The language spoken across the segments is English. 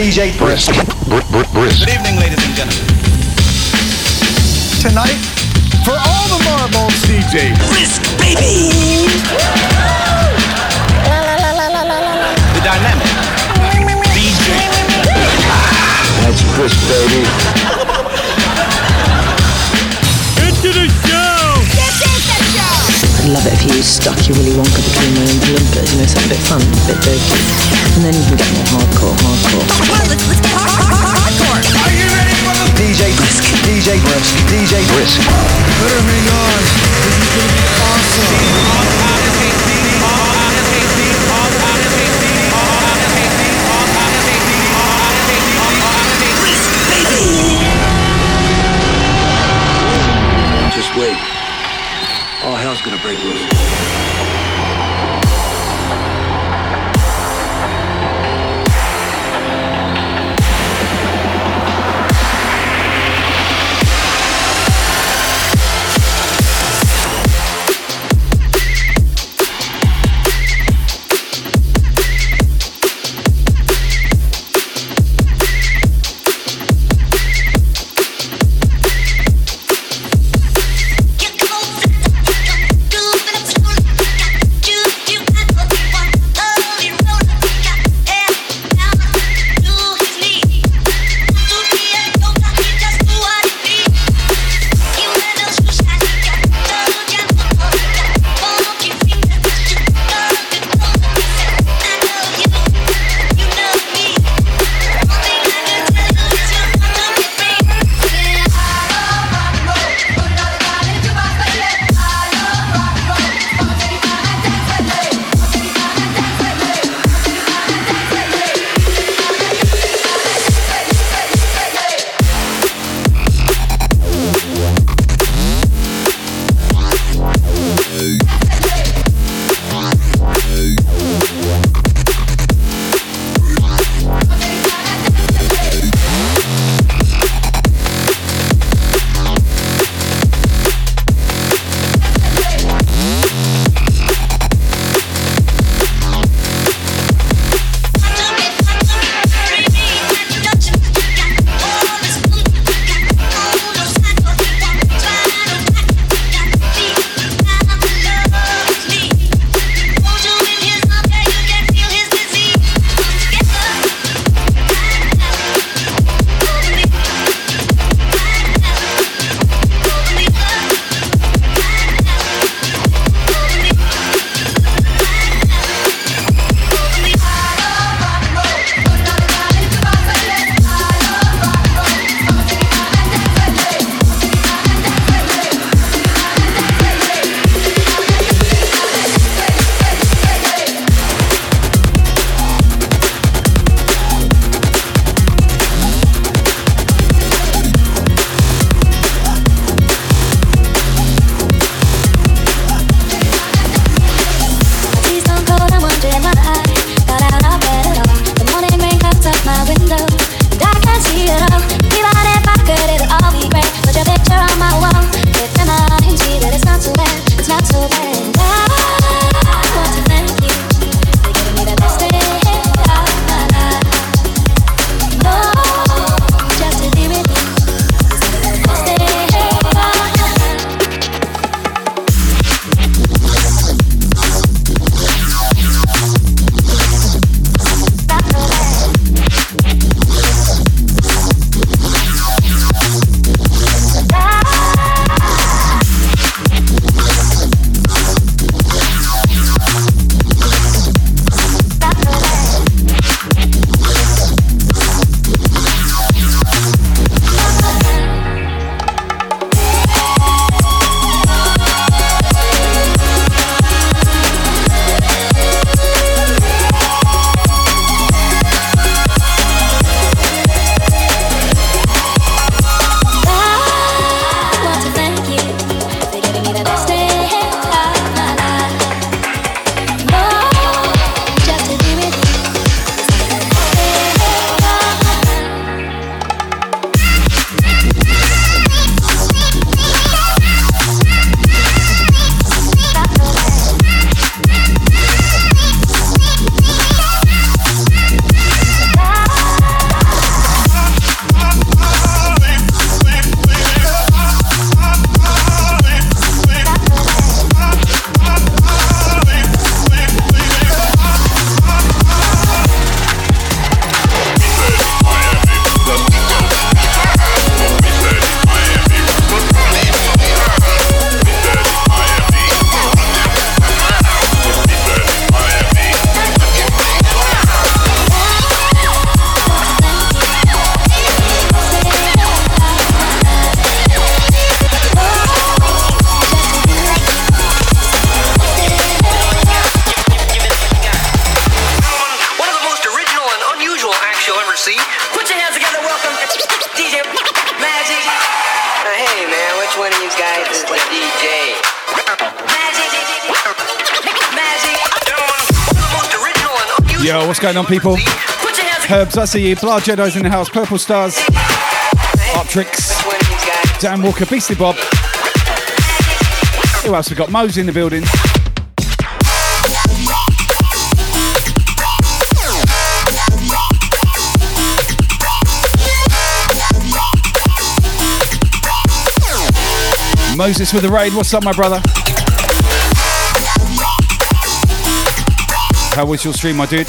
DJ Brisk. Br- br- brisk. Good evening, ladies and gentlemen. Tonight, for all the marbles, DJ Brisk, baby! The dynamic. DJ. That's Brisk, baby. Love it if you stuck your Willy Wonka between your own blimpers, you know, something a bit fun, a bit dirty. And then you can get more hardcore, hardcore. DJ Brisk. DJ Brisk. DJ Brisk. Just hell's gonna break loose. On, people? Herbs, I see you. Blood Jedi's in the house. Purple Stars. Optrix. Dan Walker. Beastly Bob. Who else we got? Mo's in the building. Moses with the raid. What's up, my brother? How was your stream, my dude?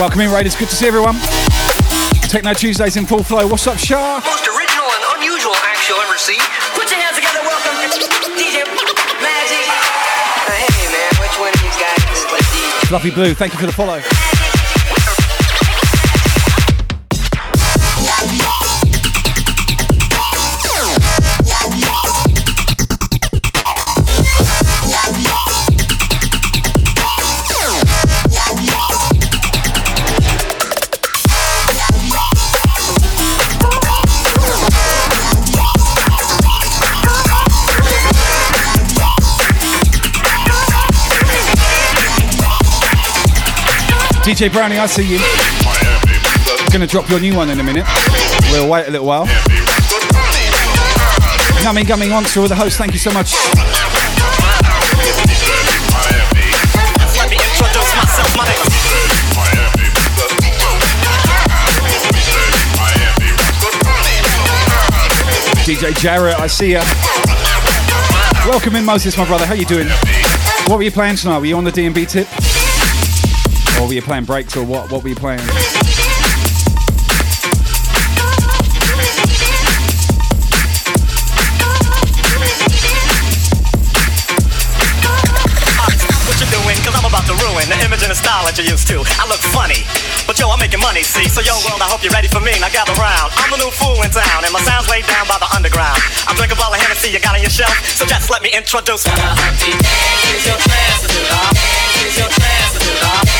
Welcome in, Raiders. Good to see everyone. Techno Tuesdays in full flow. What's up, Shah? Most original and unusual act you'll ever see. Put your hands together, welcome DJ Magic. Hey man, which one of these guys is the DJ? Fluffy Blue, thank you for the follow. DJ Brownie, I see you. Gonna drop your new one in a minute. We'll wait a little while. Gummy Gummy Monster with the host, thank you so much. DJ Jarrett, I see ya. Welcome in, Moses, my brother. How you doing? What were you playing tonight? Were you on the D&B tip? Or were you playing breaks or what? What were you playing? You doing? Cause I'm about to ruin the image and the style that you're used to. I look funny. But yo, I'm making money, see? So yo, world, I hope you're ready for me. Now gather round. I'm the new fool in town, and my sound's laid down by the underground. I'm drinking a bottle of Hennessy you got on your shelf. So just let me introduce Just let me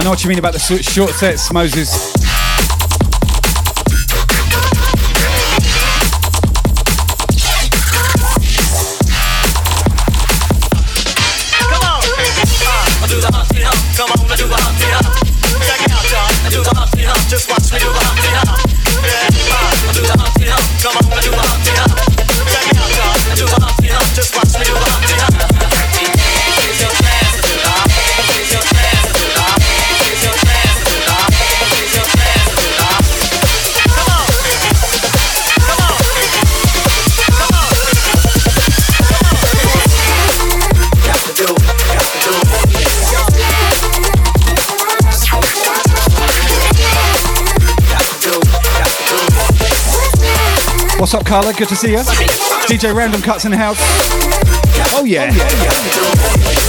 I know what you mean about the short sets, Moses. Carla? Good to see you. DJ Random Cuts in the house. Oh yeah. Oh, Tentacle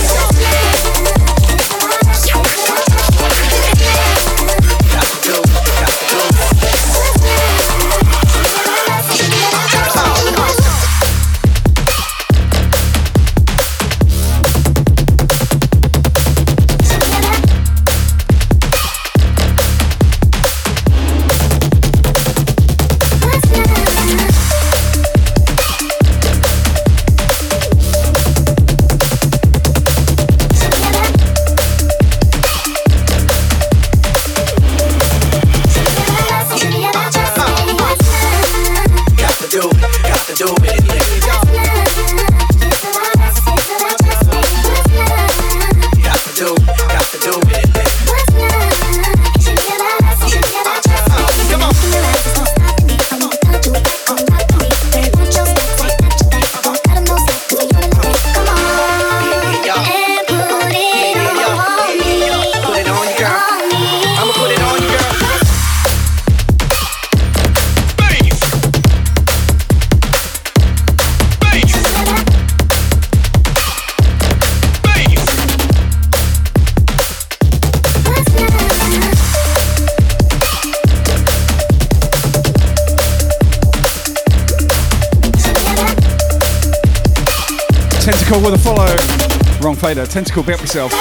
Tentacle, bet yourself.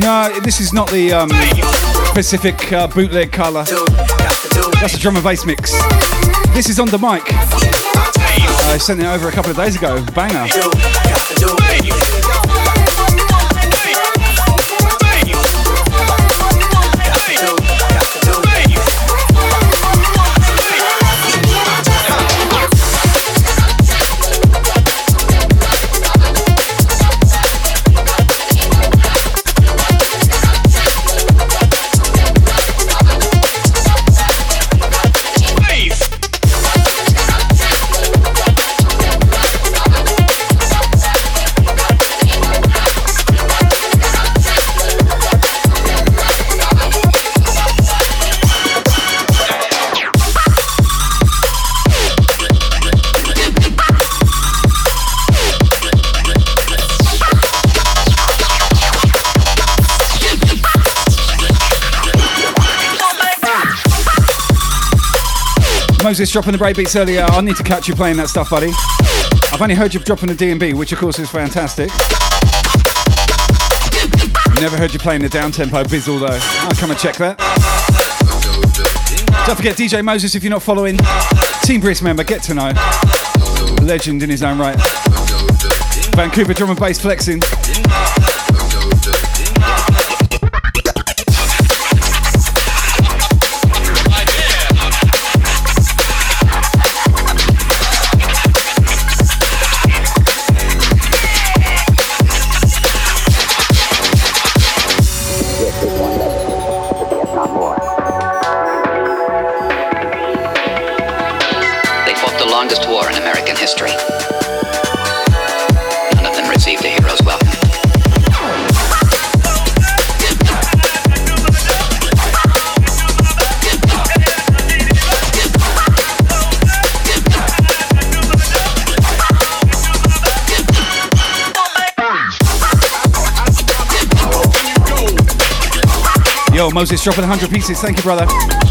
No, this is not the um, Pacific uh, bootleg colour. That's a drum and bass mix. This is on the mic. I sent it over a couple of days ago. Banger. Moses dropping the break beats earlier. I need to catch you playing that stuff, buddy. I've only heard you dropping the D&B, which of course is fantastic. Never heard you playing the down tempo bizzle though. I'll come and check that. Don't forget DJ Moses if you're not following. Team Brisk member, get to know. Legend in his own right. Vancouver drum and bass flexing. Moses dropping 100 pieces. Thank you, brother.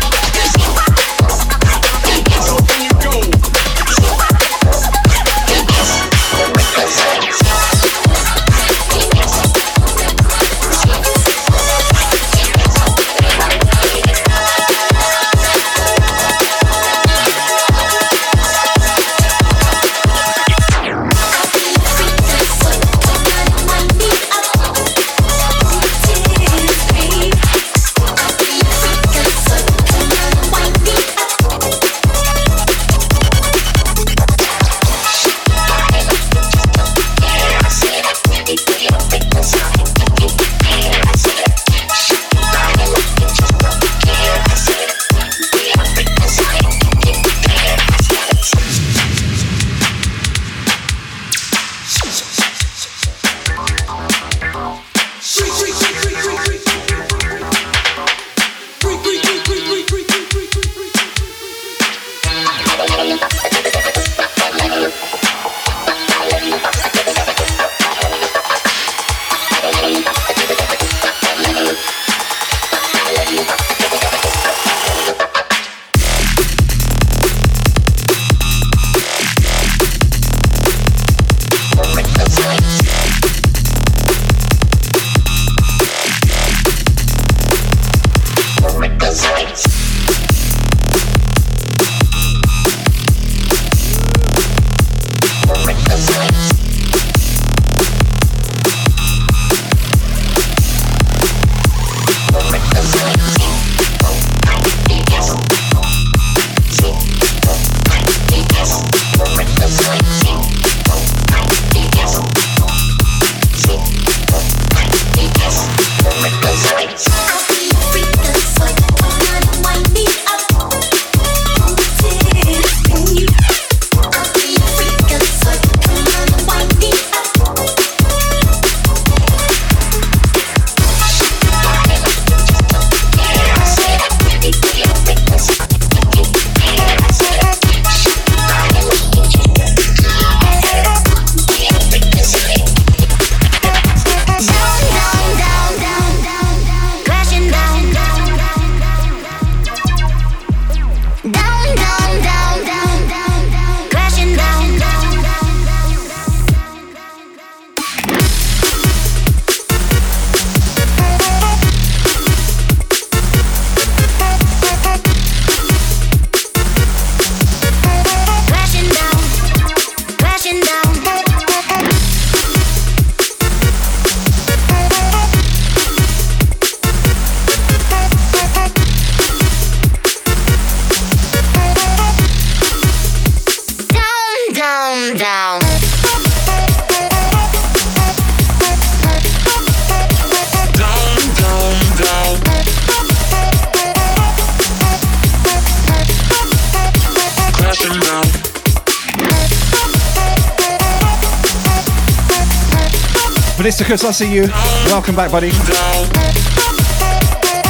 Velisticus, I see you. Welcome back, buddy.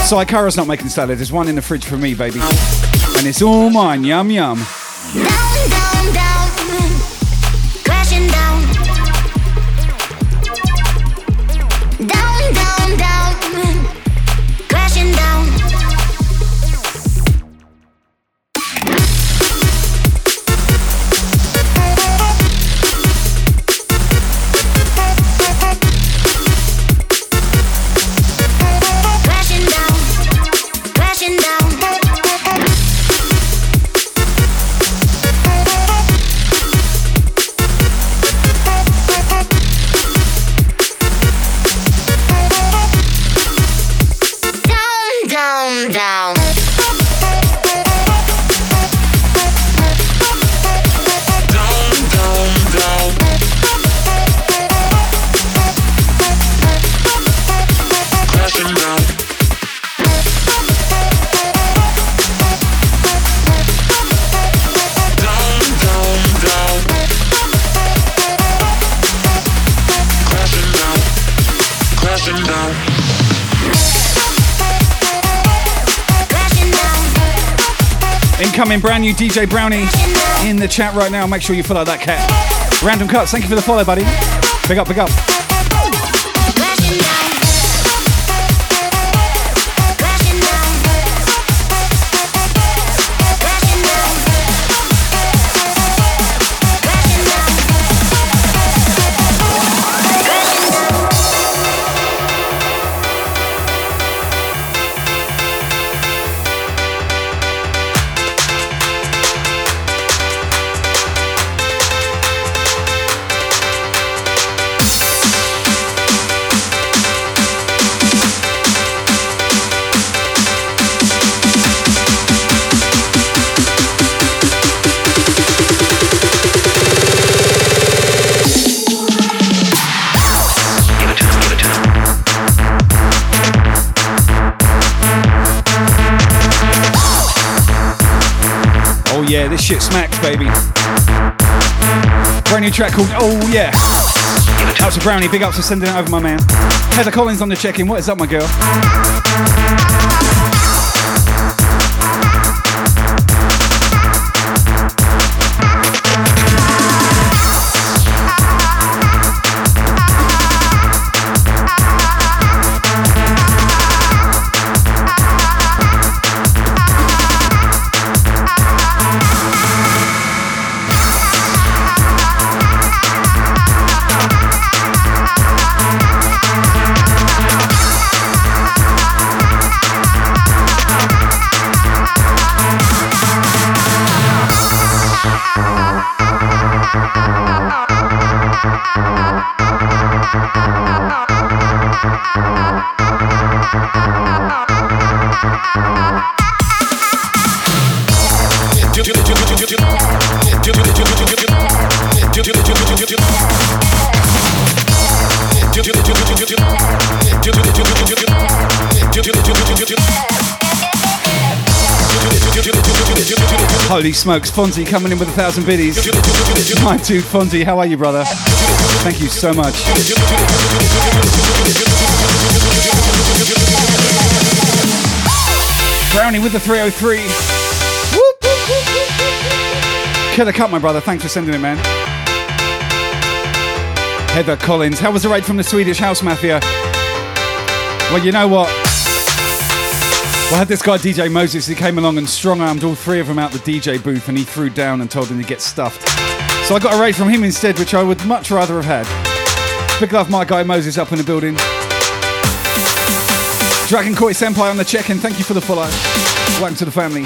Saikara's not making salad. There's one in the fridge for me, baby. And it's all mine. Yum, yum. Brownie in the chat right now. Make sure you follow that cat. Random cuts. Thank you for the follow, buddy. Big up, big up. Track called Oh Yeah. Out to Brownie, big ups for sending it over, my man. Heather Collins on the check-in. What is up, my girl? Smokes, Fonzie coming in with a thousand biddies. My dude, Fonzie, how are you, brother? Thank you so much. Brownie with the 303. Killer cut, my brother. Thanks for sending it, man. Heather Collins. How was the raid from the Swedish House Mafia? Well, you know what? Well, I had this guy, DJ Moses, he came along and strong armed all three of them out the DJ booth and he threw down and told them to get stuffed. So I got a raid from him instead, which I would much rather have had. Big love, my guy Moses up in the building. Dragon Koi Senpai on the check in. Thank you for the follow. Welcome to the family.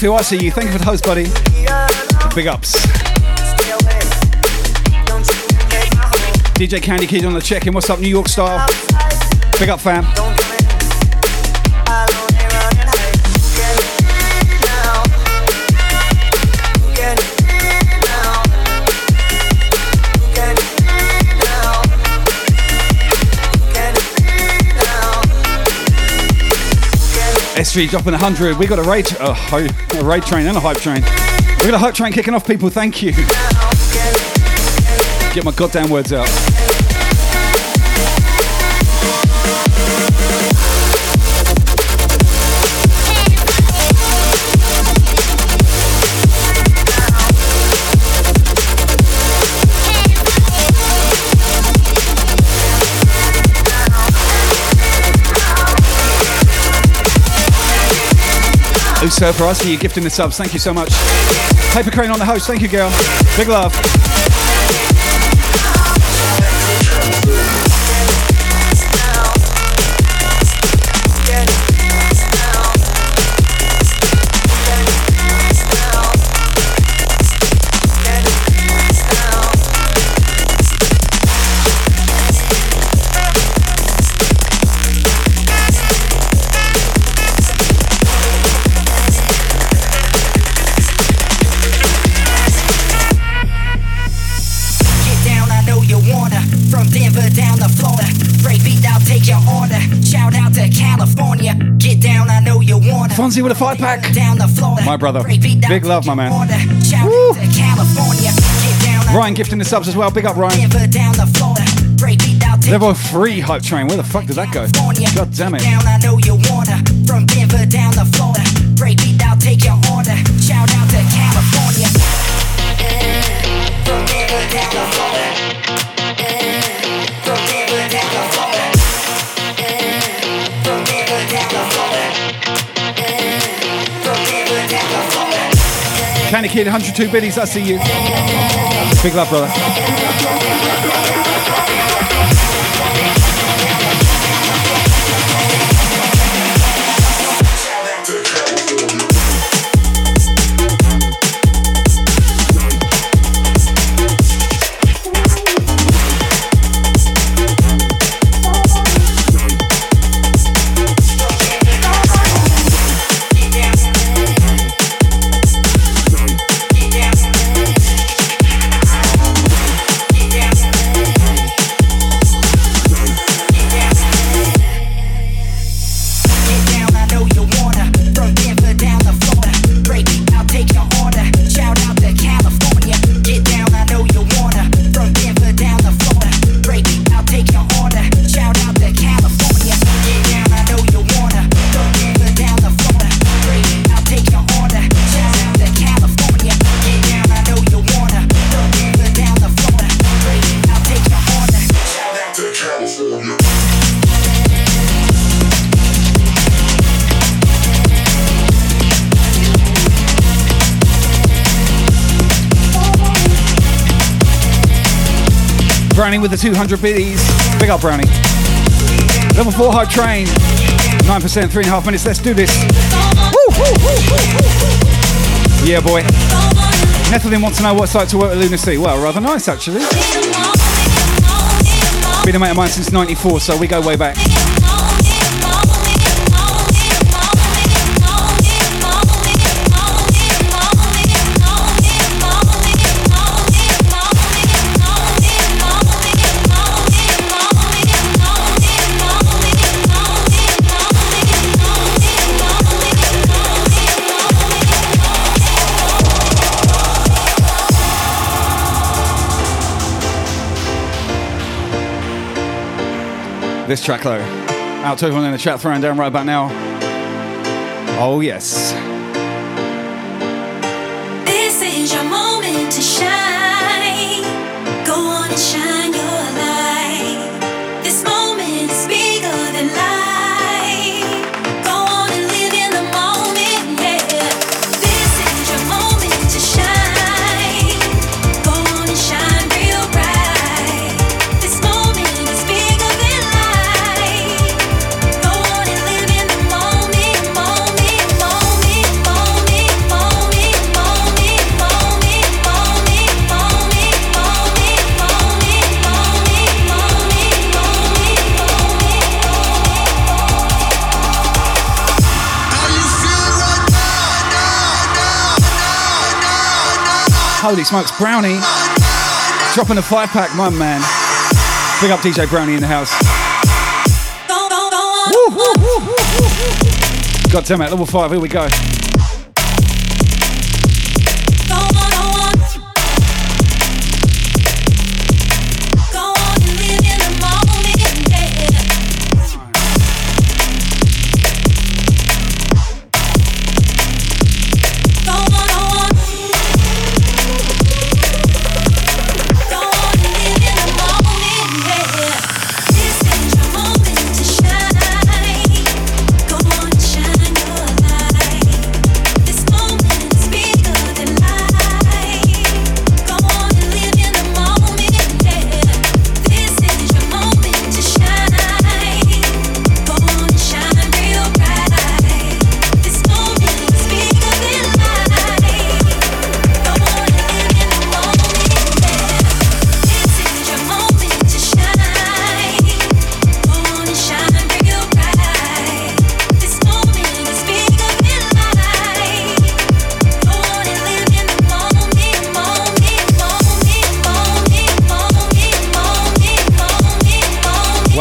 Layfield, I see you. Thank you for the host, buddy. Big ups. DJ Candy Kid on the check in. What's up, New York style? Big up, fam. SG dropping 100. We got a raid, a, ho- a raid train and a hype train. We got a hype train kicking off, people. Thank you. Get my goddamn words out. Uso for us, you gifting the subs. Thank you so much. Paper Crane on the host. Thank you, girl. Big love. Fonzie with a five pack. Down to Florida. My brother. Break beat, I'll Big love, my man. order. Shout out to California. Get down, I Ryan gifting the subs as well. Big up, Ryan. Denver down to Florida. Break beat, I'll take Level 3 hype train. Where the fuck did that go? God damn it. down, I know you wanna. From Denver down to Florida. Break beat, take your order. Shout out to California. From Denver down to Florida. Candy Kid, 102 biddies. I see you. Big love, brother. With the 200 biddies. Big up, Brownie. Level 4 hype train. 9%, three and a half minutes. Let's do this. Yeah, boy. Netherlin wants to know what it's like to work at Lunacy. Well, rather nice, actually. Been a mate of mine since 94, so we go way back. This track, though. Out to everyone in the chat, throwing down right about now. Oh, yes. This is your moment to shine. Go on and shine Holy smokes, Brownie. Dropping a five pack, my man. Big up DJ Brownie in the house. God damn it, level five, here we go.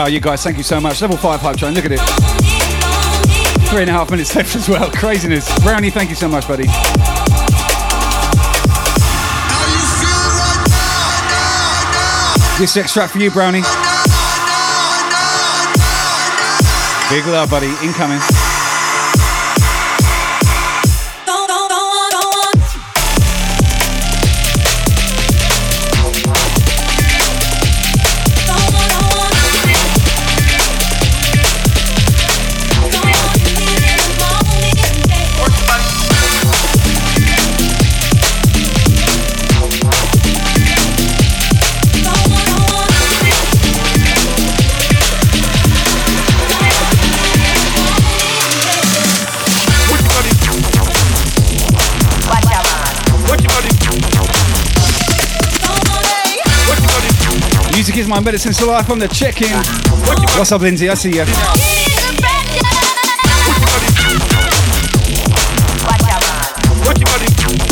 You guys, thank you so much. Level 5 hype train, look at it. Three and a half minutes left as well. Craziness. Brownie, thank you so much, buddy. This next track for you, Brownie. Big love, buddy. Incoming. My medicine, so life on the check-in. What's up, Lindsay? I see you.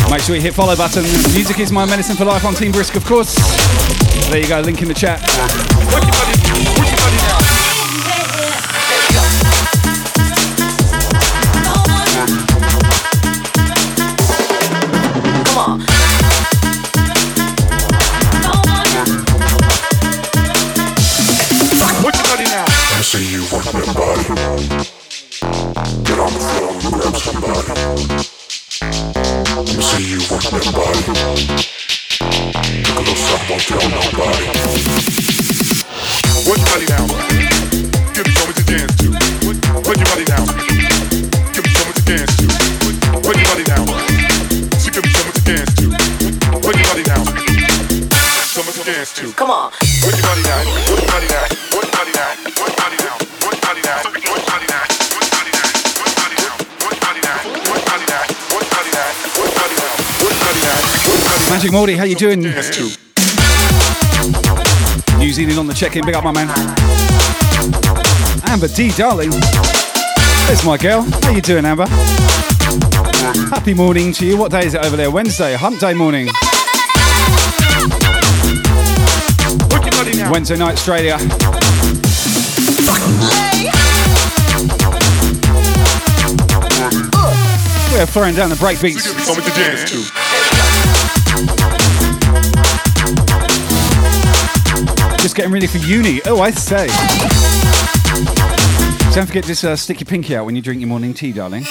Make sure you hit follow button. Music is my medicine for life on Team Brisk, of course. There you go, link in the chat. Now? How you doing? New Zealand on the check-in. Big up, my man. Amber D, darling. There's my girl. How you doing, Amber? Happy morning to you. What day is it over there? Wednesday, hump day morning. What's your body now? Wednesday night, Australia. We're throwing down the break Just getting ready for uni. Oh, I say. Don't forget to uh, stick your pinky out when you drink your morning tea, darling.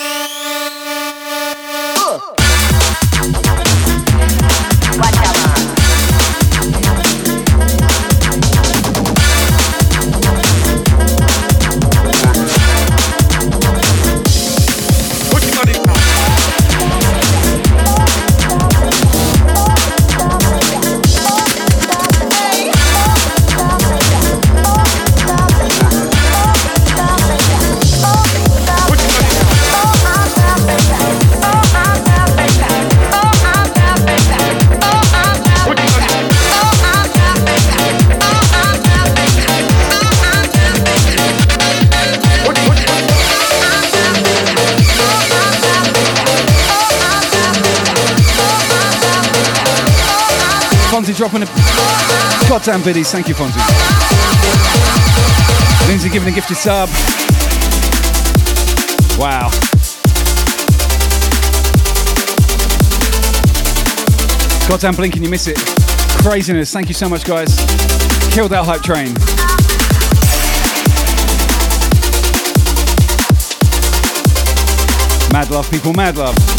Dropping a goddamn biddies. Thank you, Fonzie. Lindsay giving a gifted sub. Wow. Goddamn blinking, you miss it. Craziness. Thank you so much, guys. Killed that hype train. Mad love, people, mad love.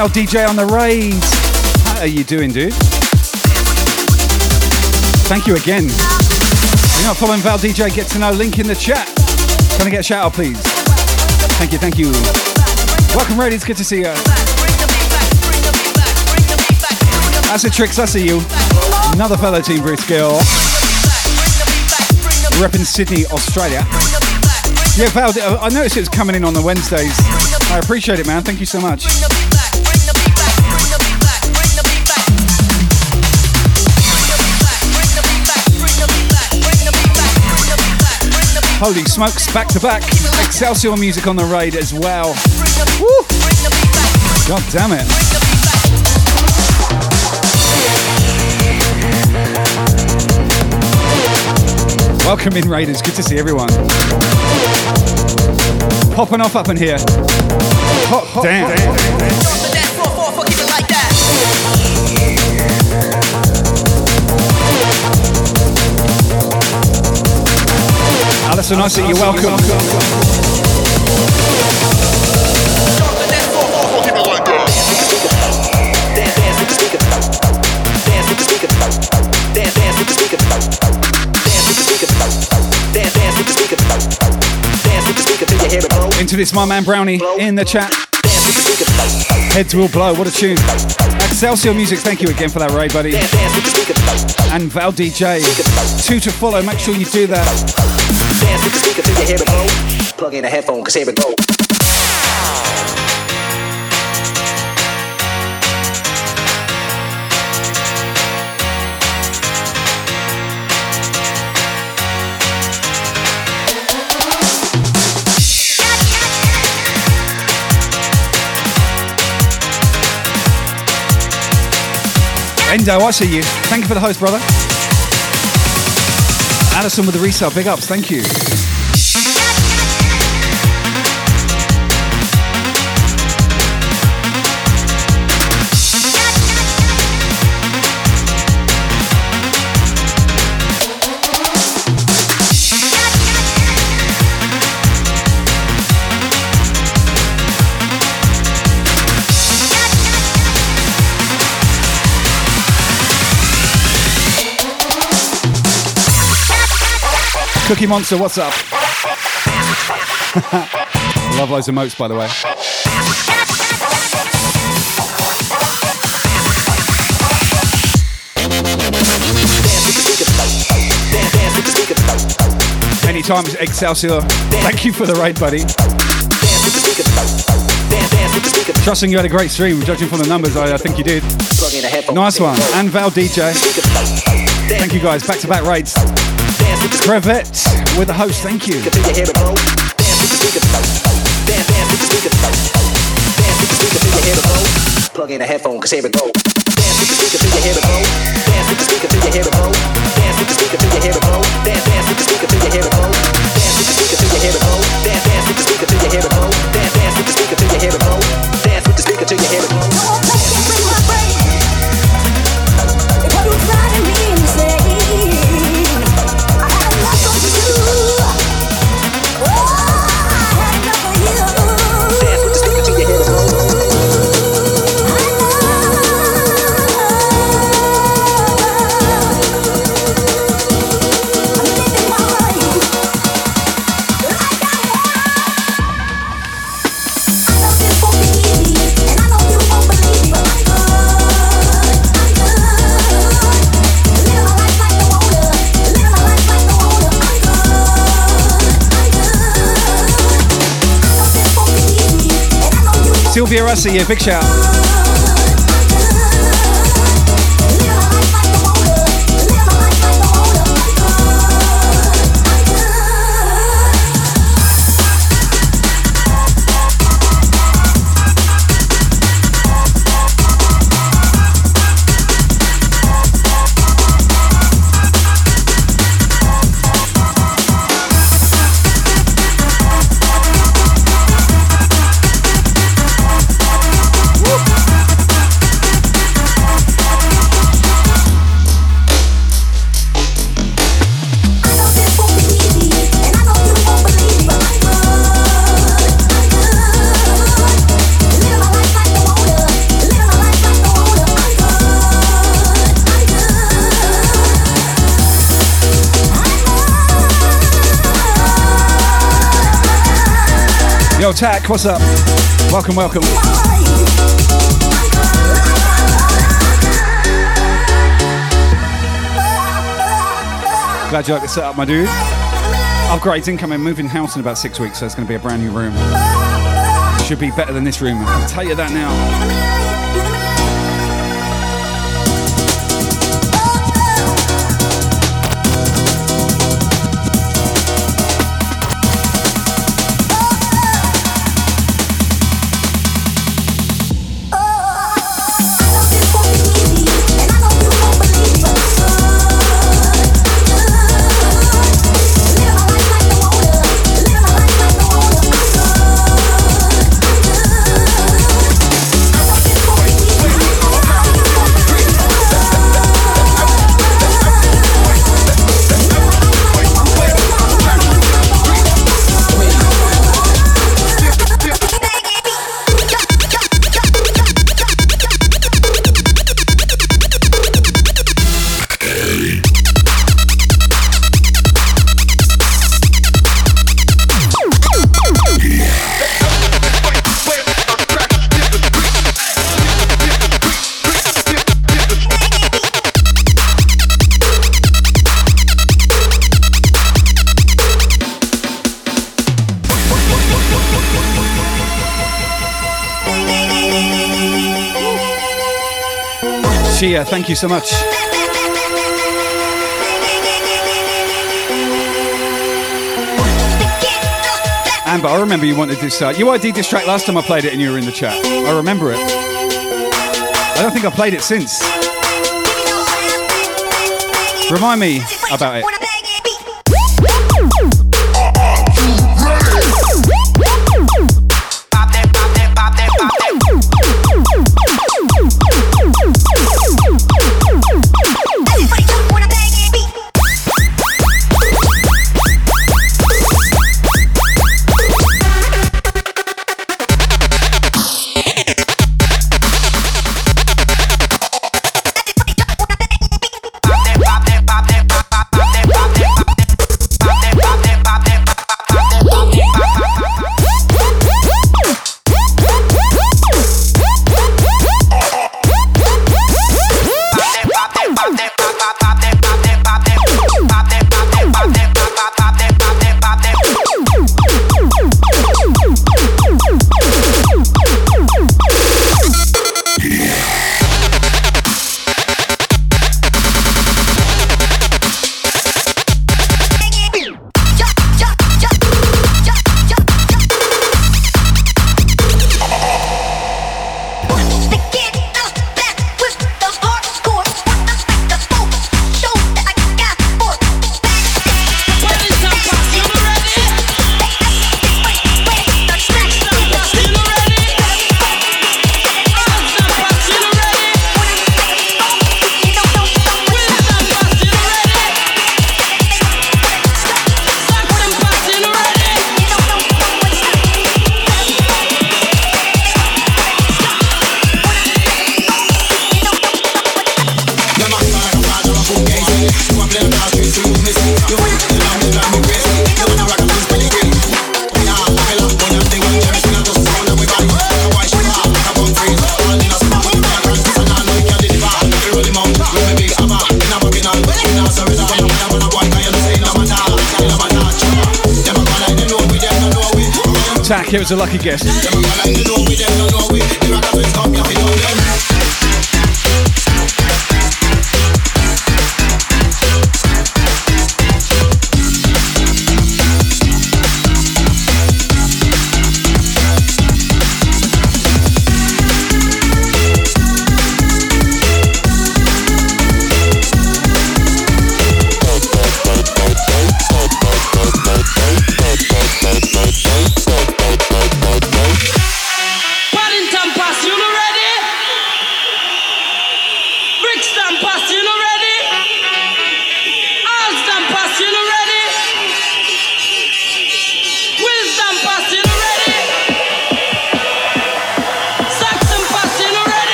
Val DJ on the raid. How are you doing, dude? Thank you again. You're not following Val DJ, get to know, link in the chat. Can I get a shout out, please? Thank you, thank you. Welcome, raid. It's good to see you. That's a tricks, I see you. Another fellow Team Bruce Gill. Repping Sydney, Australia. Yeah, Val, I noticed it was coming in on the Wednesdays. I appreciate it, man. Thank you so much. Holy smokes, back to back. Excelsior music on the raid as well. Woo. God damn it. Welcome in, Raiders. Good to see everyone. Popping off up in here. Hot, hot damn. Alison, I see you're Welcome. Into this, my man Brownie in the chat. Heads will blow. What a tune. Excelsior Music, thank you again for that raid, buddy. And Val DJ. Two to follow. Make sure you do that. Dance with the speaker till you hear it. Plug in a headphone, cause here it go. Endo, I see you. Thank you for the host, brother. Alison with the resale. Big ups. Thank you. Cookie Monster, what's up? Love those emotes, by the way. Anytime, Excelsior. Thank you for the raid, buddy. Trusting you had a great stream, judging from the numbers, I, I think you did. Nice one. And Val DJ. Thank you guys, back to back rates. Crevet with the host, thank you. Plug in a headphone, cause here we go. Dance with the speaker. Dance with the speaker. Dance with the speaker. Dance, dance with the speaker. Dance with the speaker. Dance, dance with the speaker. Sylvia Russi, yeah, big shout. Tack, what's up? Welcome, welcome. Glad you like the setup, my dude. Upgrades incoming, moving house in about six weeks, so it's going to be a brand new room. Should be better than this room. I can tell you that now. Thank you so much. Amber, I remember you wanted this uh, UID diss track last time I played it and you were in the chat. I remember it. I don't think I played it since. Remind me about it. It was a lucky guess.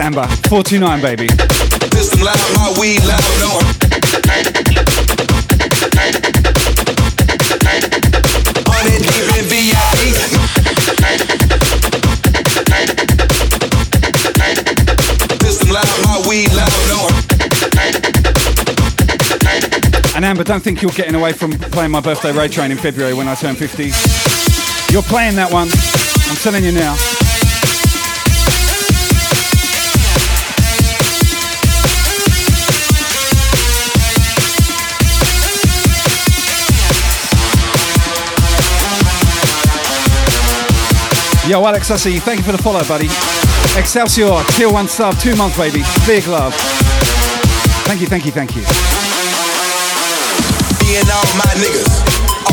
Yes, Amber. 429, baby. And Amber, don't think you're getting away from playing my birthday road train in February when I turn 50. You're playing that one. I'm telling you now. Yo, Alex, I see you. Thank you for the follow, buddy. Excelsior, tier one sub, two months, baby. Big love. Thank you, thank you, thank you. All my niggas.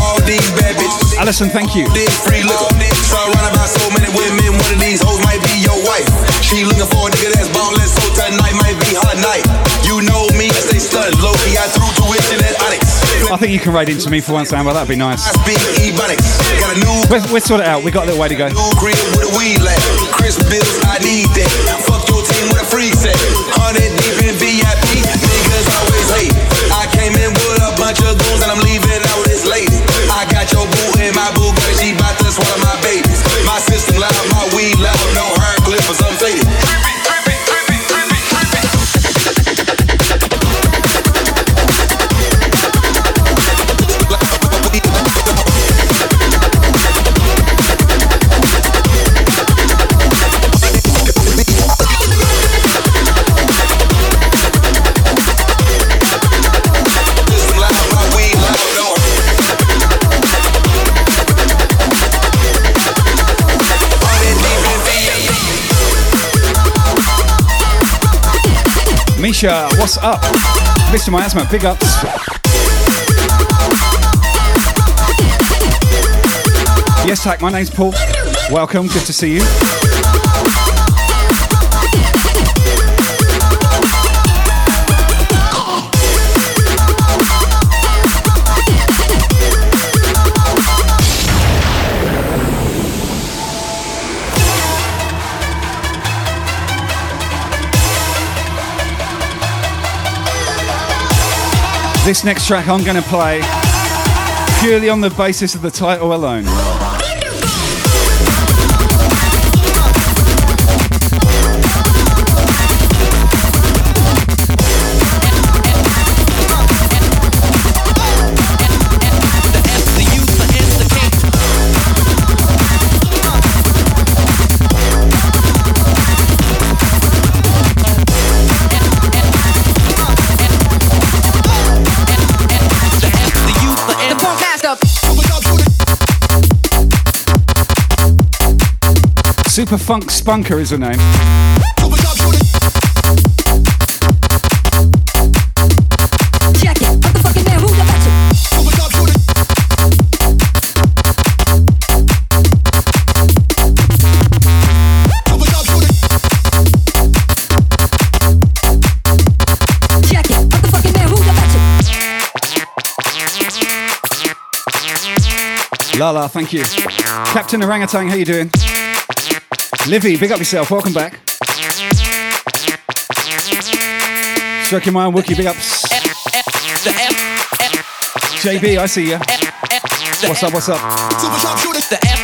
All these bad bitches. Alison, thank you. This free liquor. Surrounded by so many women. One of these hoes might be your wife. She looking for a nigga that's ballin', so tonight might be her night. You know me, stay stunned. Low key, I threw tuition at Onyx. I think you can raid into me for once, Amber. That'd be nice. I speak Ebonics. Got a new We'll, we'll sort it out. We got a little way to go. new crib with a weed lamp. Chris bills, I need that. Fuck your team with a free set. Hundred deep in VIP. Niggas always hate. I came in with a bunch of goons and I'm leaving out this lady. I got your boo in my boo, got a What's up? Mr. Miasma, big ups. Yes, Tack, my name's Paul. Welcome, good to see you. This next track I'm going to play purely on the basis of the title alone. Super Funk Spunker is her name. Check it. What the fucking man? Who the betcha? Check it. What the fucking man? Who the betcha? Lala, thank you. Captain Orangutan, how you doing? Livy, big up yourself. Welcome back. Stroking my own Wookie, big ups. JB, I see ya. What's up? What's up?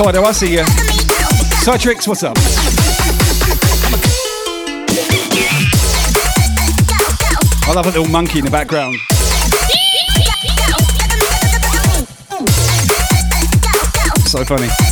Rock Harder, oh, I see you. Citrix, what's up? I love a little monkey in the background. So funny.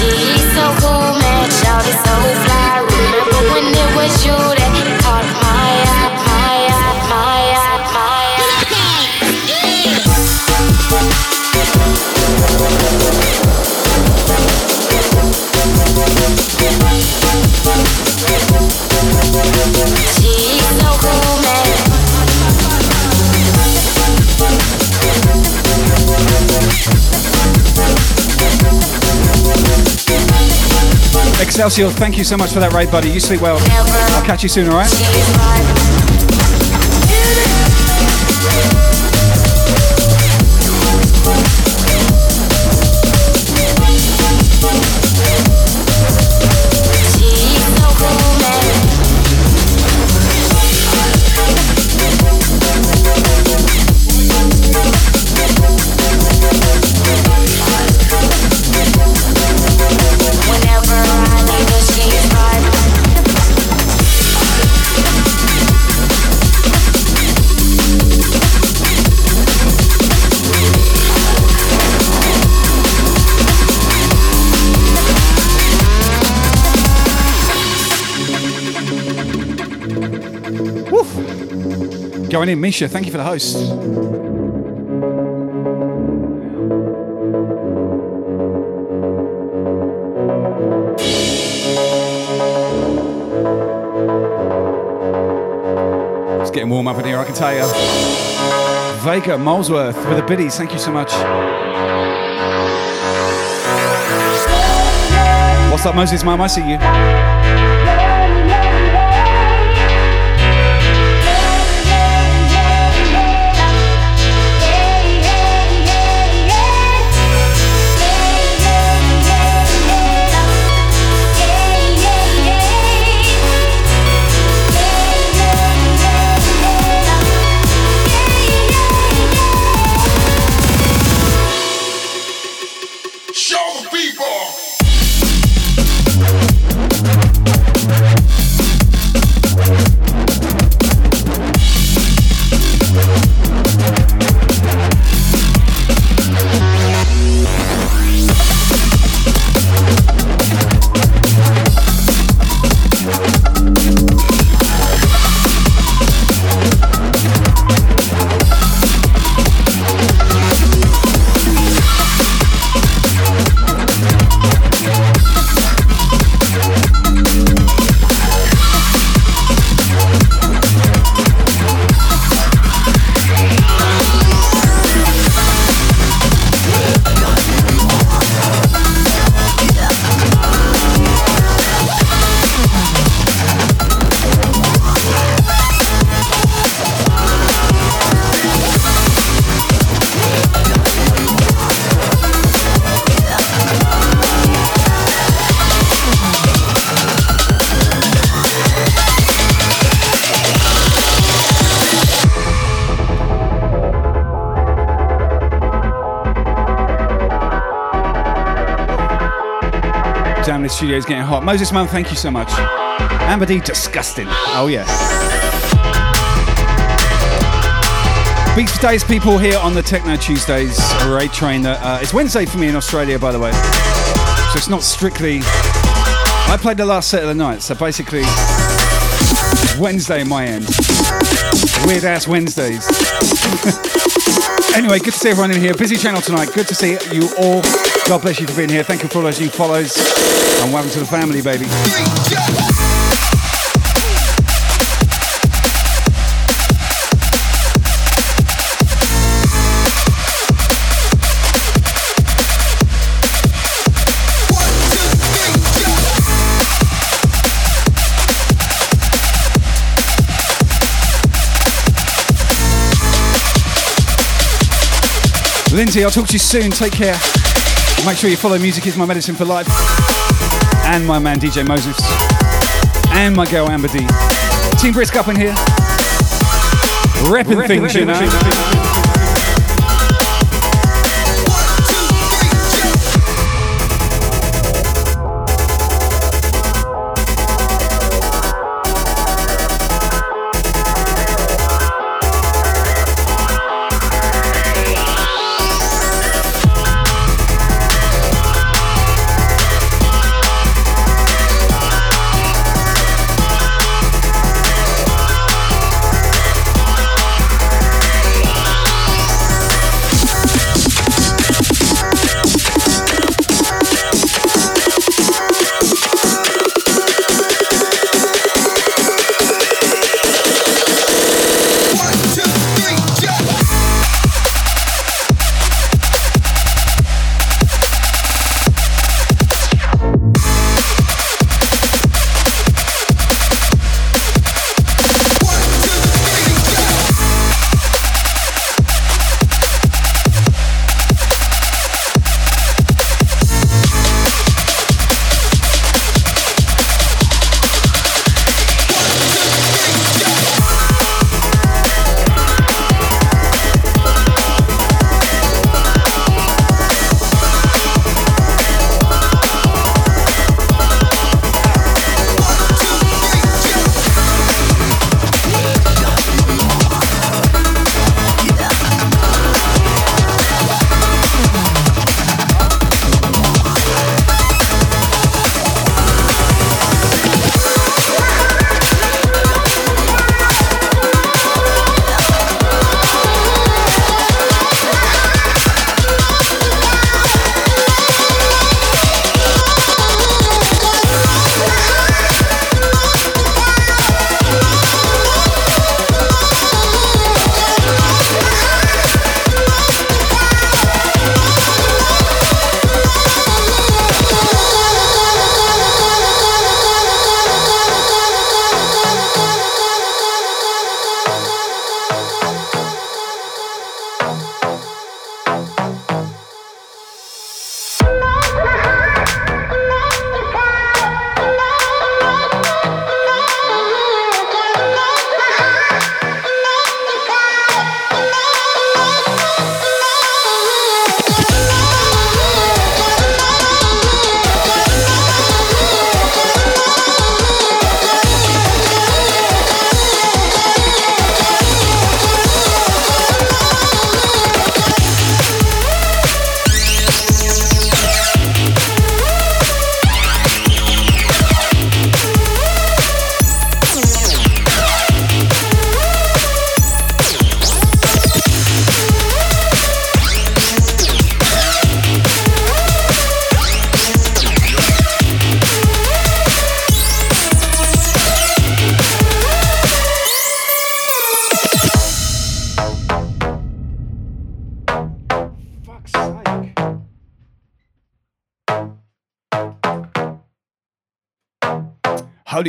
She's so cool, man, shawty so fly. Remember when it was you Excelsior, thank you so much for that raid, buddy. You sleep well. I'll catch you soon, alright? Going in, Misha. Thank you for the host. It's getting warm up in here, I can tell you. Vega Molesworth with the biddies. Thank you so much. What's up, Moses, Mum? I see you. Hot. Moses, Man, thank you so much. Amber disgusting. Oh, yes. Beats for Days people here on the Techno Tuesdays rate train. Uh, it's Wednesday for me in Australia, by the way. So it's not strictly. I played the last set of the night, so basically, Wednesday in my end. Weird ass Wednesdays. anyway, good to see everyone in here. Busy channel tonight. Good to see you all. God bless you for being here. Thank you for all those new follows. And welcome to the family, baby. Lindsay, I'll talk to you soon. Take care. Make sure you follow Music is My Medicine for Life. And my man DJ Moses. And my girl Amber D. Team Brisk up in here. Repping things, you know.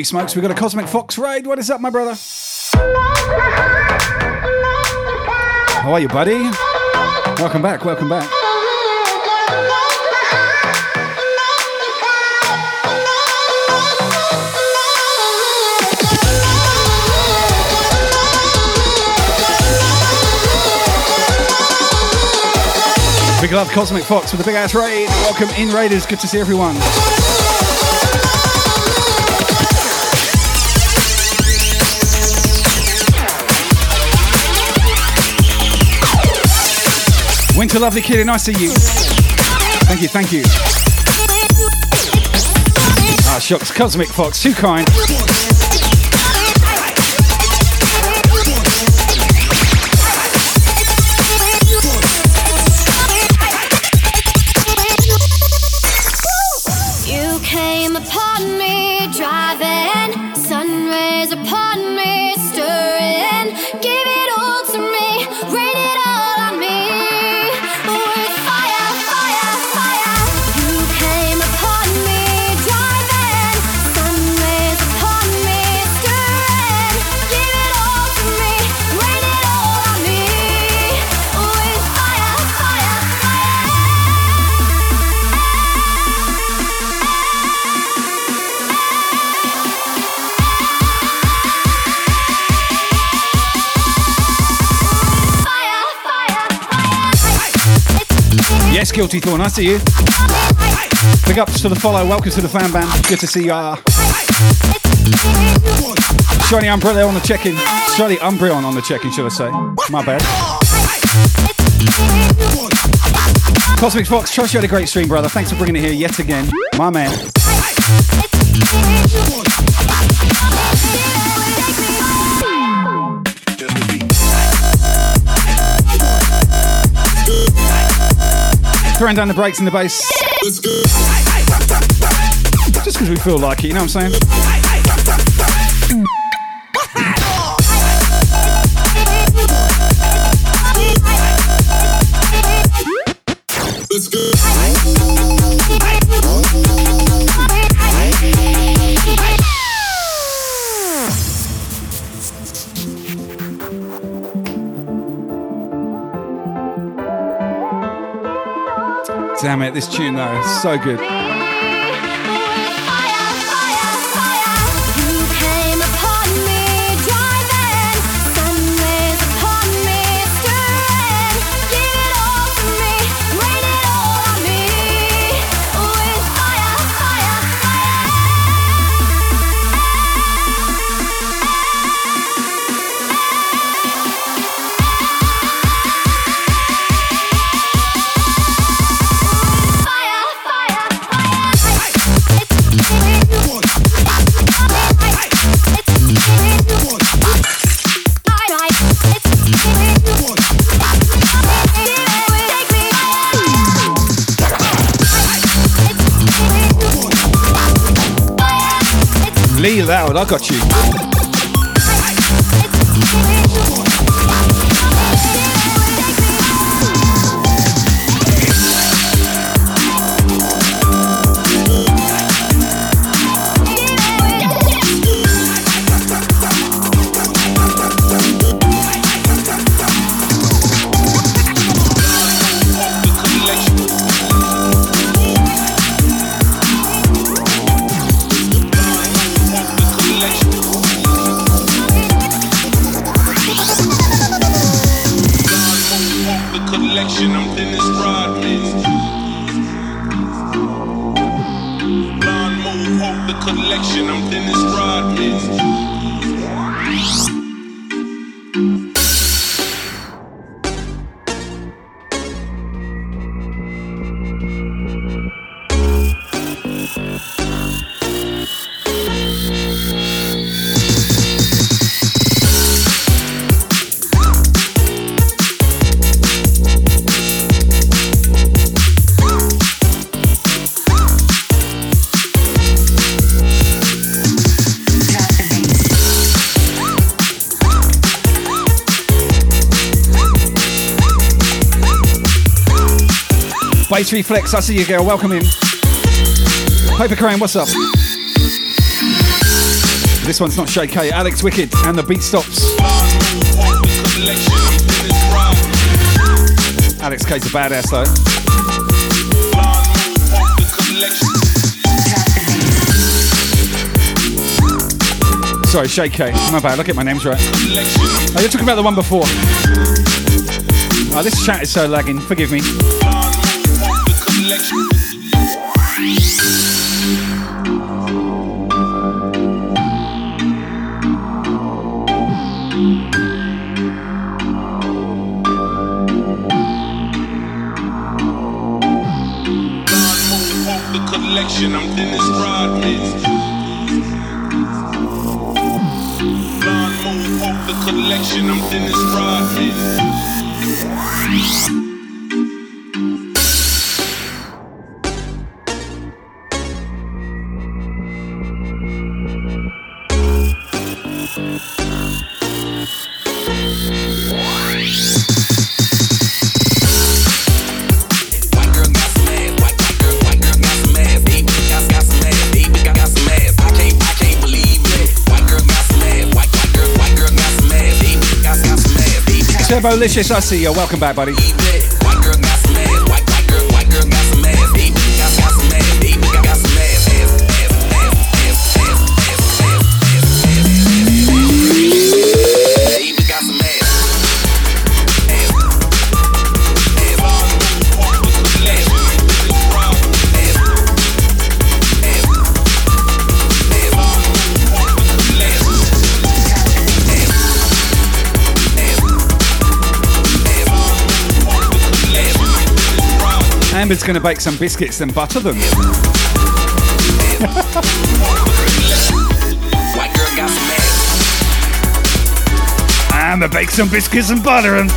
Holy smokes, we've got a Cosmic Fox raid. What is up, my brother? How are you, buddy? Welcome back, welcome back. Big love, Cosmic Fox with the big ass raid. Welcome in, Raiders. Good to see everyone. Winter Lovely Kitty, nice to see you. Thank you, thank you. Ah, shucks, Cosmic Fox, too kind. Guilty Thorn, to see eh? you. Big ups to the follow, welcome to the fan band. Good to see ya. Shiny Umbrella on the check-in. Shiny Umbreon on the check-in, should I say. My bad. Cosmic Fox, trust you had a great stream, brother. Thanks for bringing it here yet again. My man. Throwing down the brakes in the bass. Just because we feel like it, you know what I'm saying? This tune though, so good. Lee Loud, I got you. Bass Reflex, I see you, girl. Welcome in. Paper Crane, what's up? This one's not Shay K. Alex Wicked and the beat stops. Alex K's a badass though. Sorry, Shay K. My bad. Look at my name's right. Oh, you're talking about the one before. Oh, this chat is so lagging. Forgive me. Turbolicious, I see you. Welcome back, buddy. Amber's going to bake some biscuits and butter them. Amber bake some biscuits and butter them.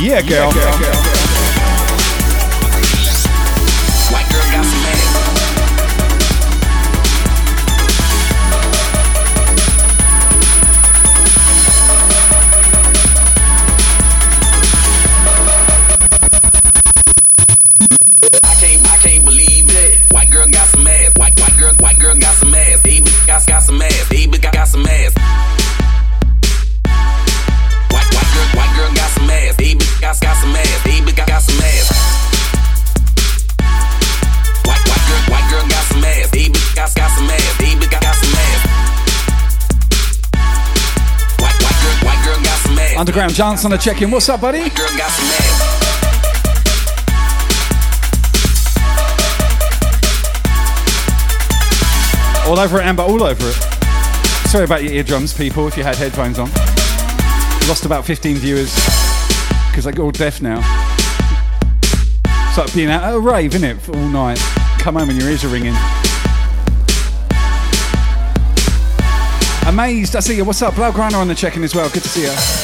Yeah, girl. I Underground Johnson, a check in. What's up, buddy? All over it, Amber, all over it. Sorry about your eardrums, people, if you had headphones on. Lost about 15 viewers because they got all deaf now. It's like being at a rave, isn't it, all night? Come home and your ears are ringing. Amazed, I see you. What's up? Blaugrana on the check-in as well. Good to see you.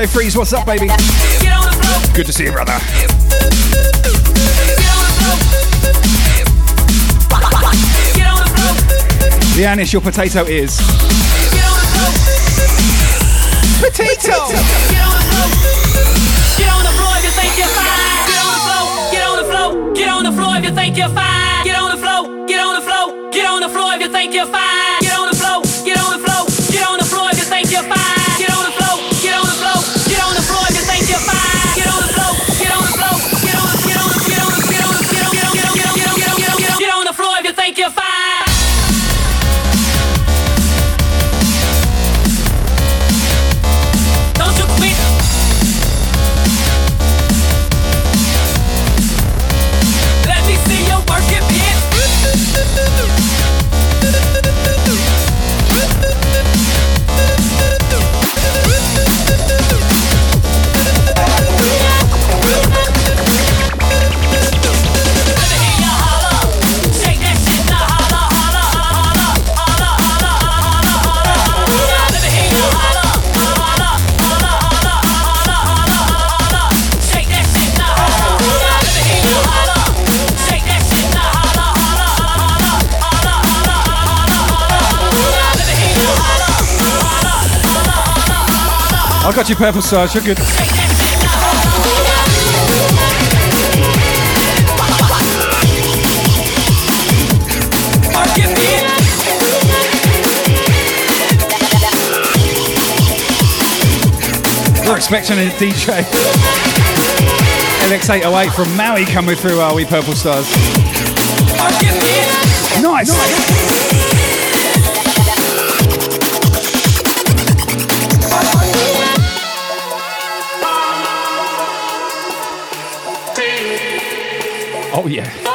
DJ Freeze, what's up, baby? Good to see you, brother. Leanis, your potato is. Potato! Get on the floor if you think you're fine. Get on the floor. Get on the floor. Get on the floor if you think you're fine. Get on the floor. Get on the floor. Get on the floor if you think you're fine. Get on the floor. Get on the floor. Get on the floor if you think you're fine. Good. We're expecting a DJ LX808 from Maui coming through are We Purple Stars. Nice. Oh yeah.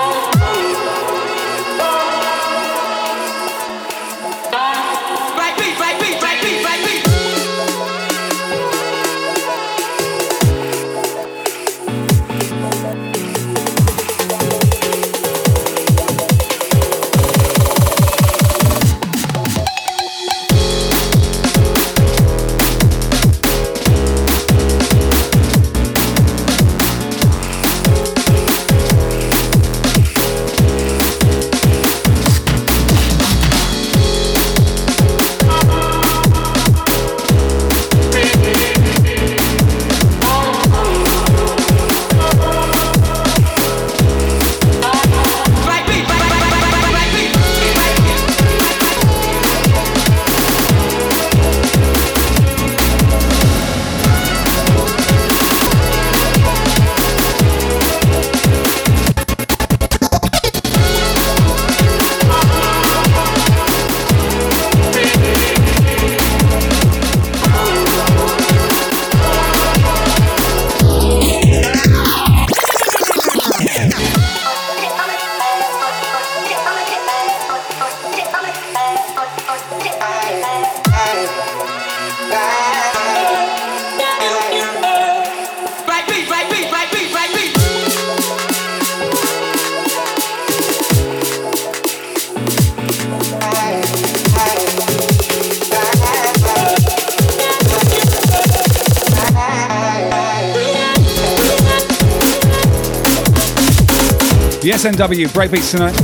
SNW breakbeats tonight.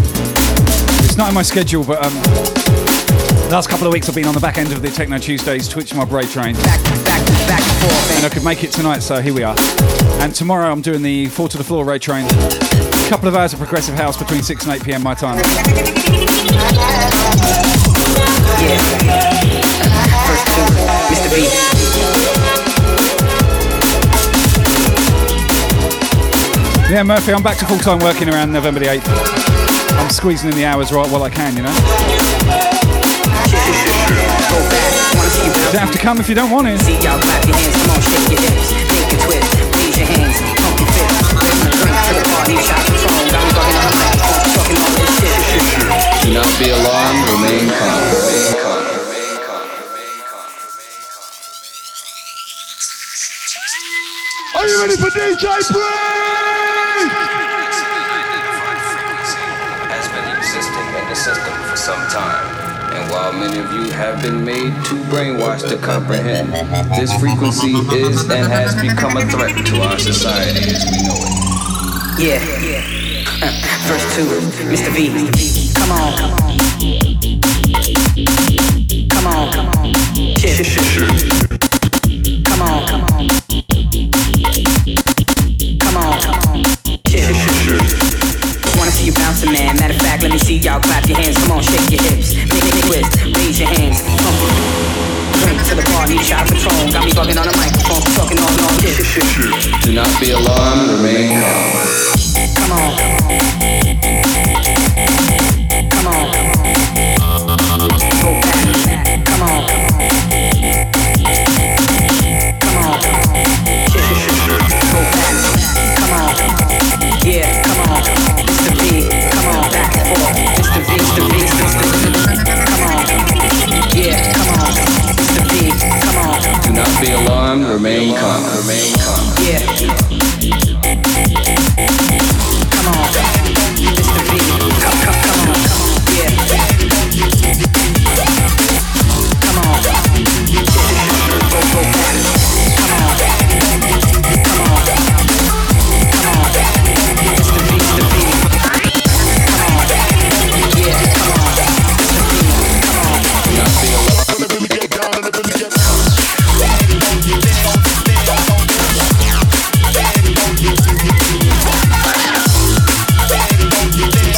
It's not in my schedule, but um, last couple of weeks I've been on the back end of the Techno Tuesdays Twitch My Braid train. And I could make it tonight, so here we are. And tomorrow I'm doing the Four to the Floor Raid train. A couple of hours of progressive house between 6 and 8 pm my time. Yeah. First, Mr. B. Yeah, Murphy, I'm back to full time working around November the 8th. I'm squeezing in the hours right while I can, you know? You don't have to come if you don't want to. See y'all clap your hands, come on, shake your hips, make a twist, raise your hands, pump your fists, raise my drink to the party, shot the phone, got me bugging on the microphone, talking all this shit. Do not be alarmed, remain calm. Remain calm. Are you ready for DJ Break? While many of you have been made too brainwashed to comprehend, this frequency is and has become a threat to our society as we know it. Yeah, yeah verse two, Mr. V. Come on, come on,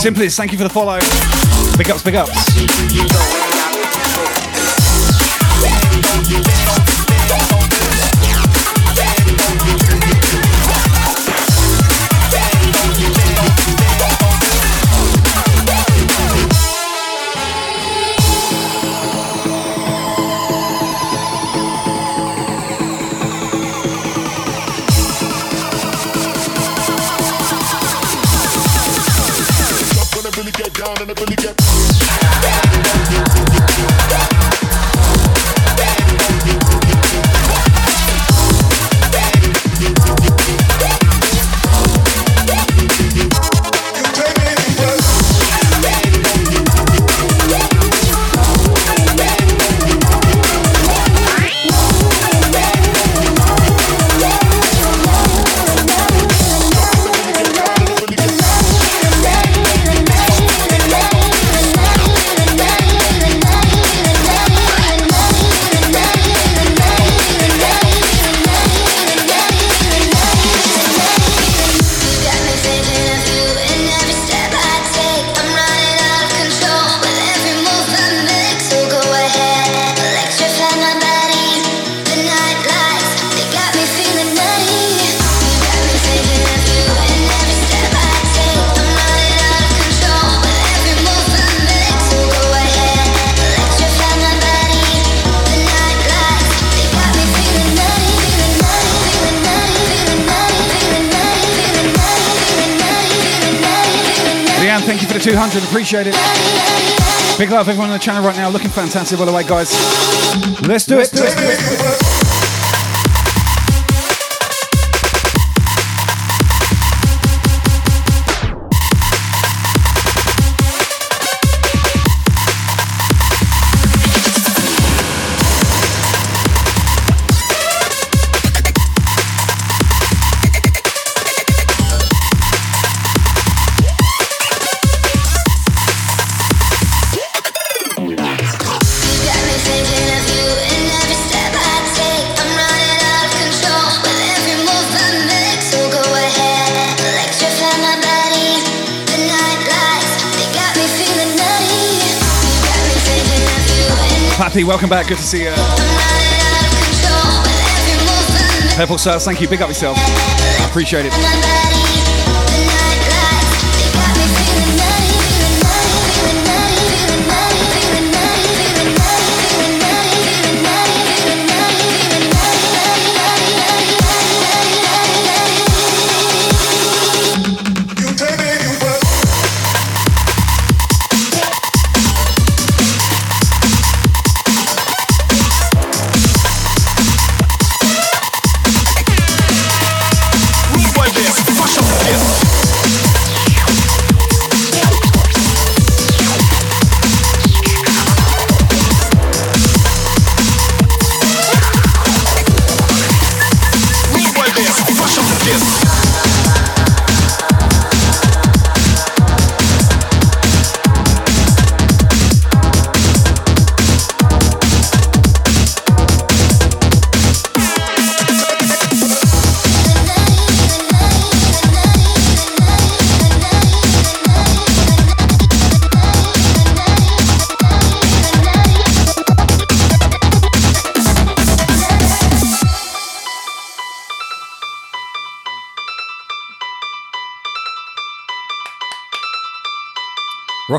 Simplest, thank you for the follow. Big ups, big ups. Appreciate it. Big love, everyone on the channel right now. Looking fantastic, by the way, guys. Let's do it. Let's do it. Welcome back. Good to see you. Purple Stars, thank you. Big up yourself. I appreciate it.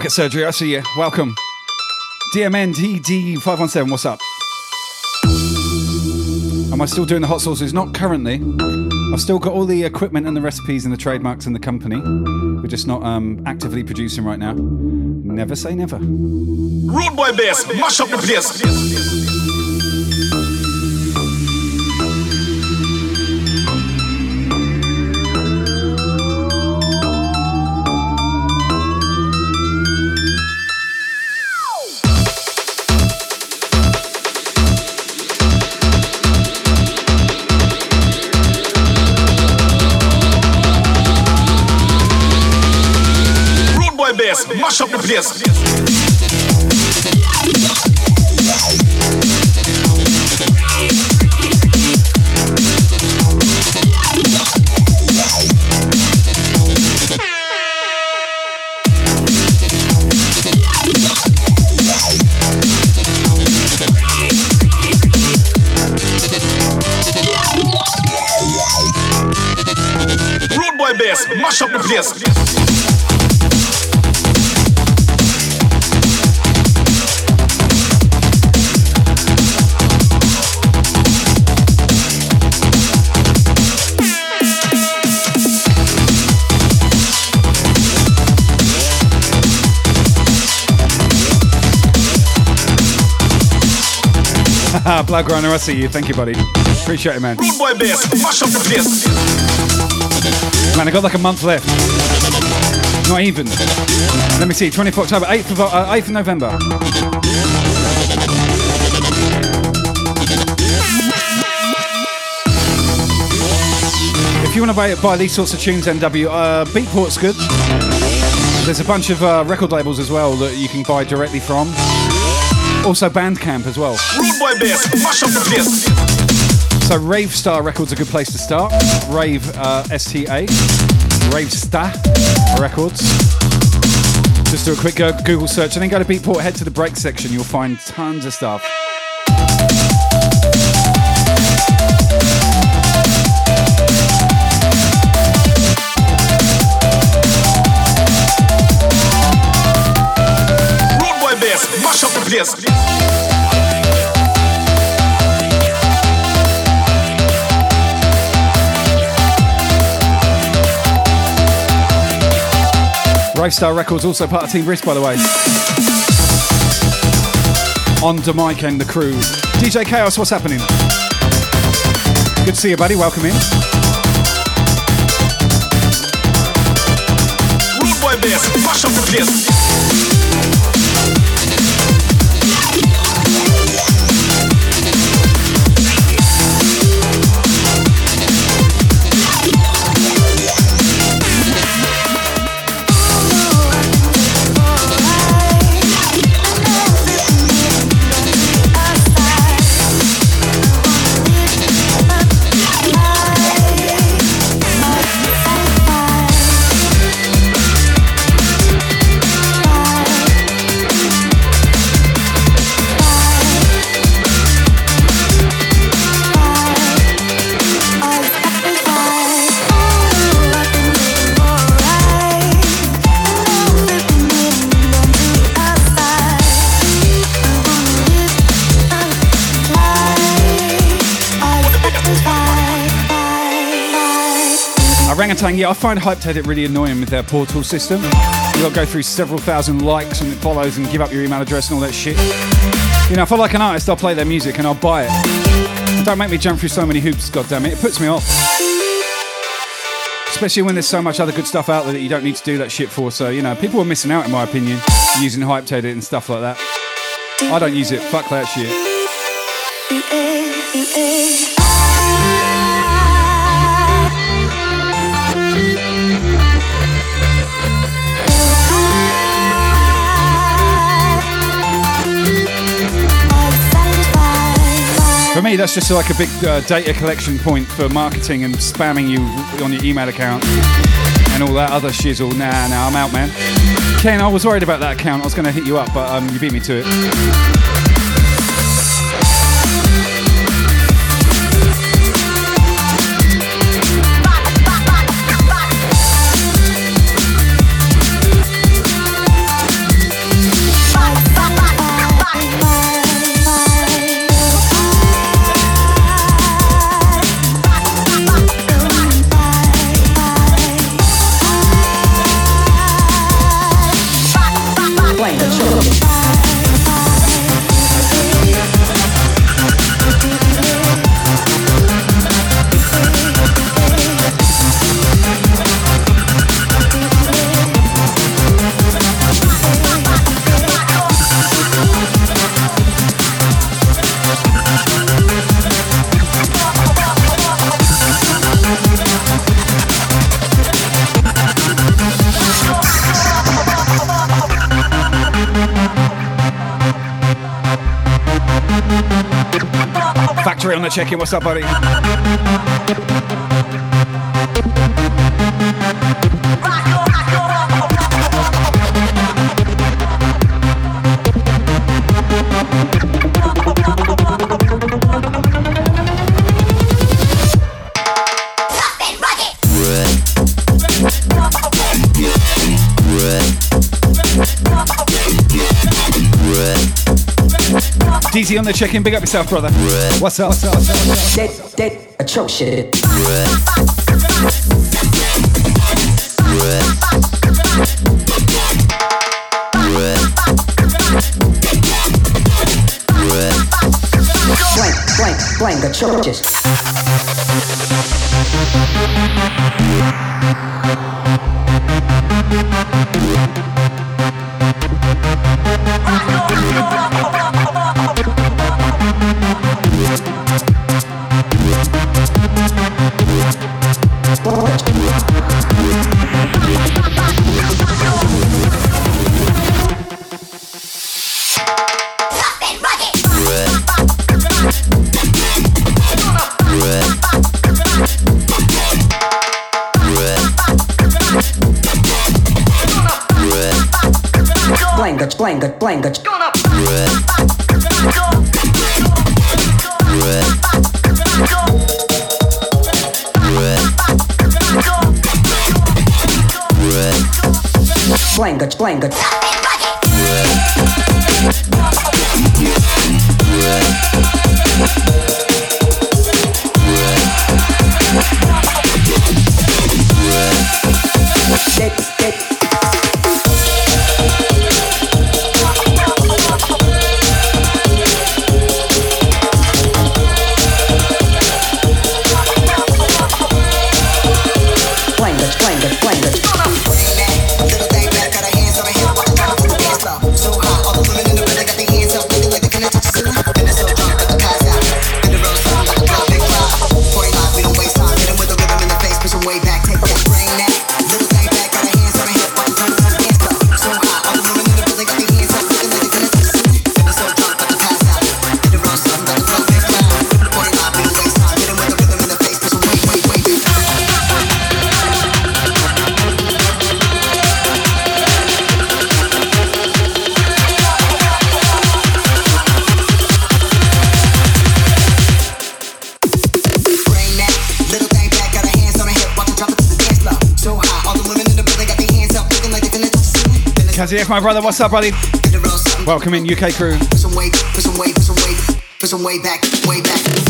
Rocket Surgery, I see you. Welcome. DMNDD517, what's up? Am I still doing the hot sauces? Not currently. I've still got all the equipment and the recipes and the trademarks and the company. We're just not um, actively producing right now. Never say never. Rude boy bass, mash up the place. Bass, mash up the place. Blood Grinder, I see you. Thank you, buddy. Appreciate it, man. Boy bass, mash up the place. Man, I got like a month left. Not even. Let me see. 24th October, 8th of, uh, 8th of November. If you want to buy, buy these sorts of tunes, NW, uh, Beatport's good. There's a bunch of uh, record labels as well that you can buy directly from. Also Bandcamp as well. Rude boy bass, mash up the place. So Rave Star Records is a good place to start. Rave uh, S-T-A. Rave Star Records. Just do a quick Google search and then go to Beatport. Head to the break section. You'll find tons of stuff. Rave Star Records also part of Team Brisk, by the way. On to Mike and the crew. DJ Chaos, what's happening? Good to see you, buddy. Welcome in. Rude boy bass, mash up the place. Orangutan, yeah, I find Hypeddit really annoying with their portal system. You got to go through several thousand likes and follows and give up your email address and all that shit. You know, if I like an artist, I'll play their music and I'll buy it. Don't make me jump through so many hoops, goddammit. It puts me off. Especially when there's so much other good stuff out there that you don't need to do that shit for. So, you know, people are missing out, in my opinion, using Hypeddit and stuff like that. I don't use it. Fuck that shit. That's just like a big uh, data collection point for marketing and spamming you on your email account and all that other shizzle. Nah, nah, I'm out, man. Ken, I was worried about that account. I was going to hit you up, but um, you beat me to it. The check-in. What's up, buddy? on the check in. Big up yourself, brother. What's up? What's up? What's up? What's up? What's up? What's up? What's up? What's up? language, language, language. Gonna Language, language. DJ my brother. What's up, buddy? Welcome in, UK crew. Put some weight, put some weight, put some weight, put some weight back, way back.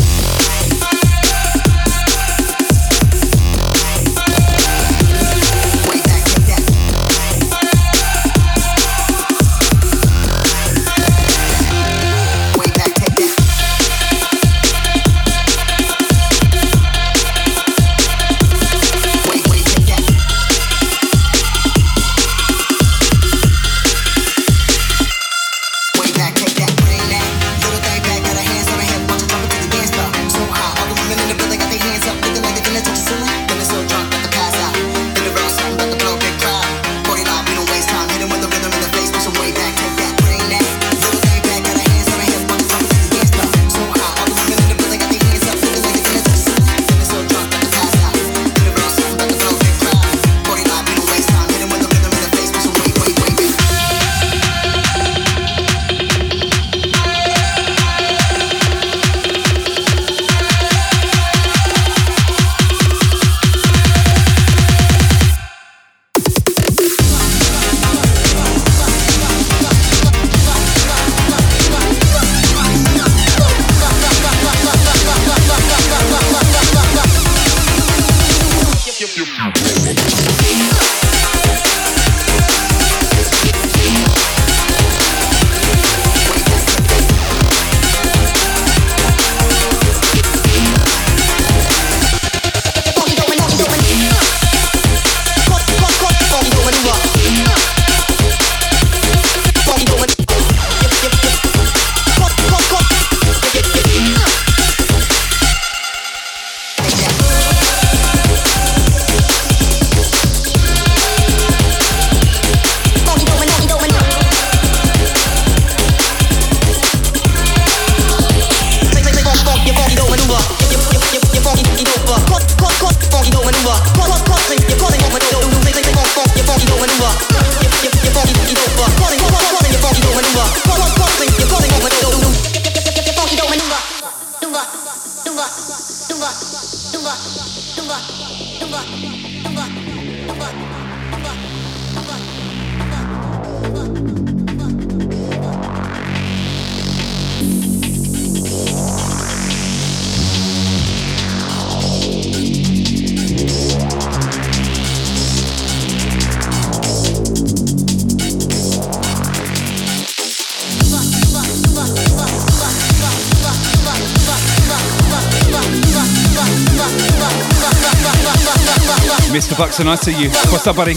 Buxton, I see you. What's up, buddy?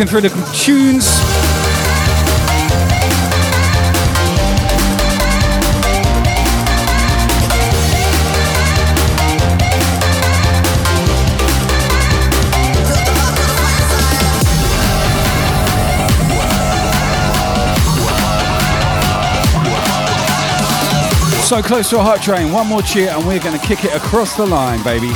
Rocking through the tunes. So close to a hot train. One more cheer, and we're going to kick it across the line, baby.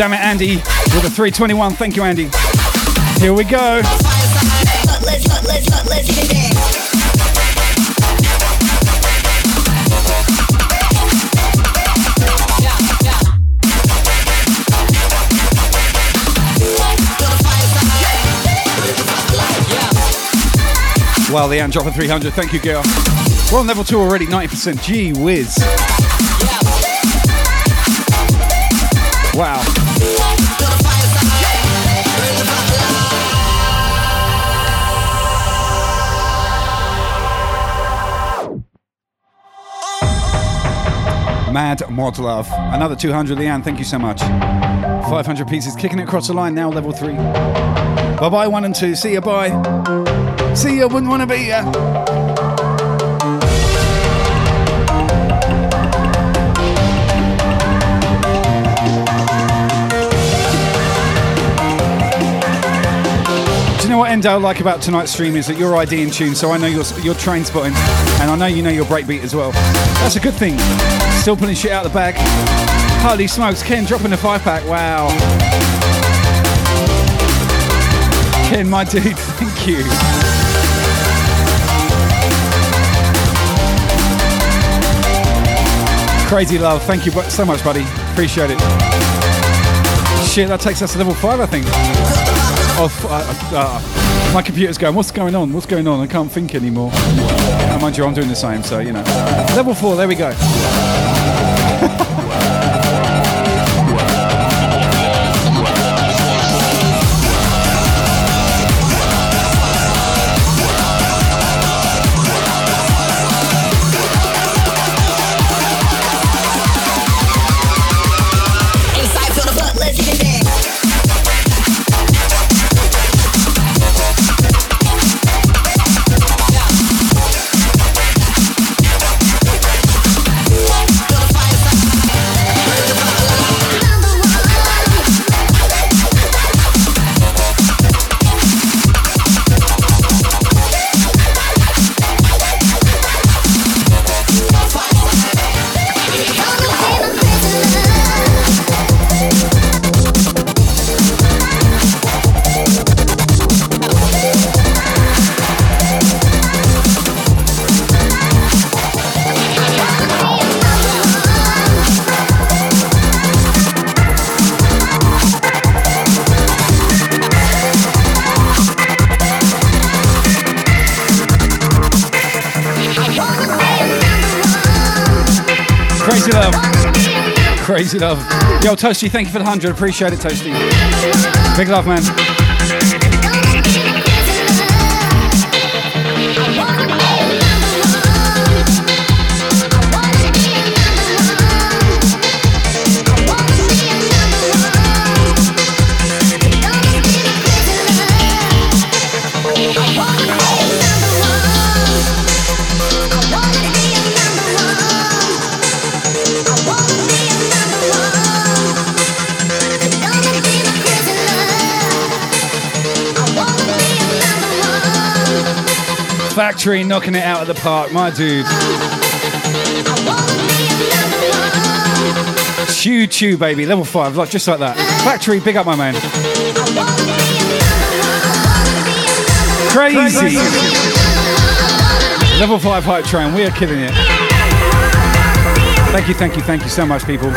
Damn it, Andy, with a 321. Thank you, Andy. Here we go. Wow, the Ant dropping 300. Thank you, girl. We're on level two already, 90%. Gee whiz. Wow. Mad Mod Love. Another 200, Leanne. Thank you so much. 500 pieces. Kicking it across the line now, level three. Bye bye, one and two. See ya, bye. See ya, wouldn't want to be ya. What Endo like about tonight's stream is that you're ID in tune, so I know you're, you're train spotting, and I know you know your breakbeat as well. That's a good thing. Still pulling shit out the bag. Holy smokes, Ken dropping the five pack. Wow. Ken, my dude, thank you. Crazy love, thank you so much, buddy. Appreciate it. Shit, that takes us to level five, I think. Of uh, uh, my computer's going. What's going on? What's going on? I can't think anymore. And mind you, I'm doing the same, so you know. Level four. There we go. Crazy love. Yo, Toasty, thank you for the 100. Appreciate it, Toasty. Big love, man. Factory knocking it out of the park, my dude. Chew, chew, baby. Level five, like just like that. Factory, big up, my man. Crazy. Level five hype train. We are killing it. Thank you, thank you, thank you so much, people.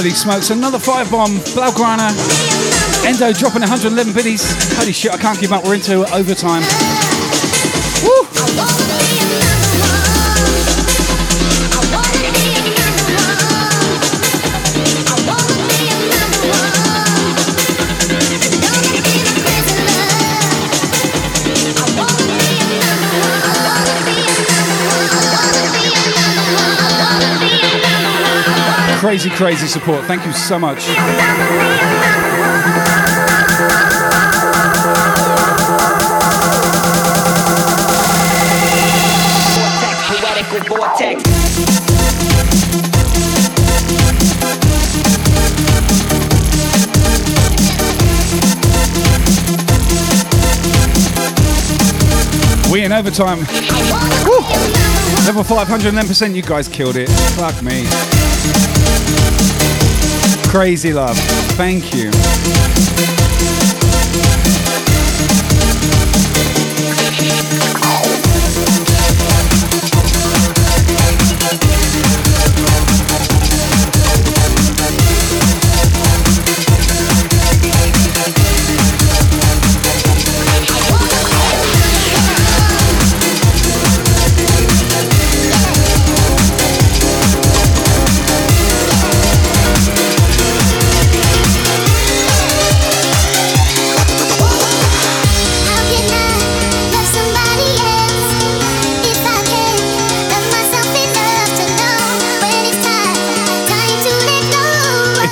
Holy smokes, another five bomb. Blaugrana. Endo dropping 111 biddies. Holy shit, I can't keep up. We're into overtime. Woo! Crazy, crazy support. Thank you so much. We in overtime. Woo! Level 510%, you guys killed it. Fuck me. Crazy love. Thank you.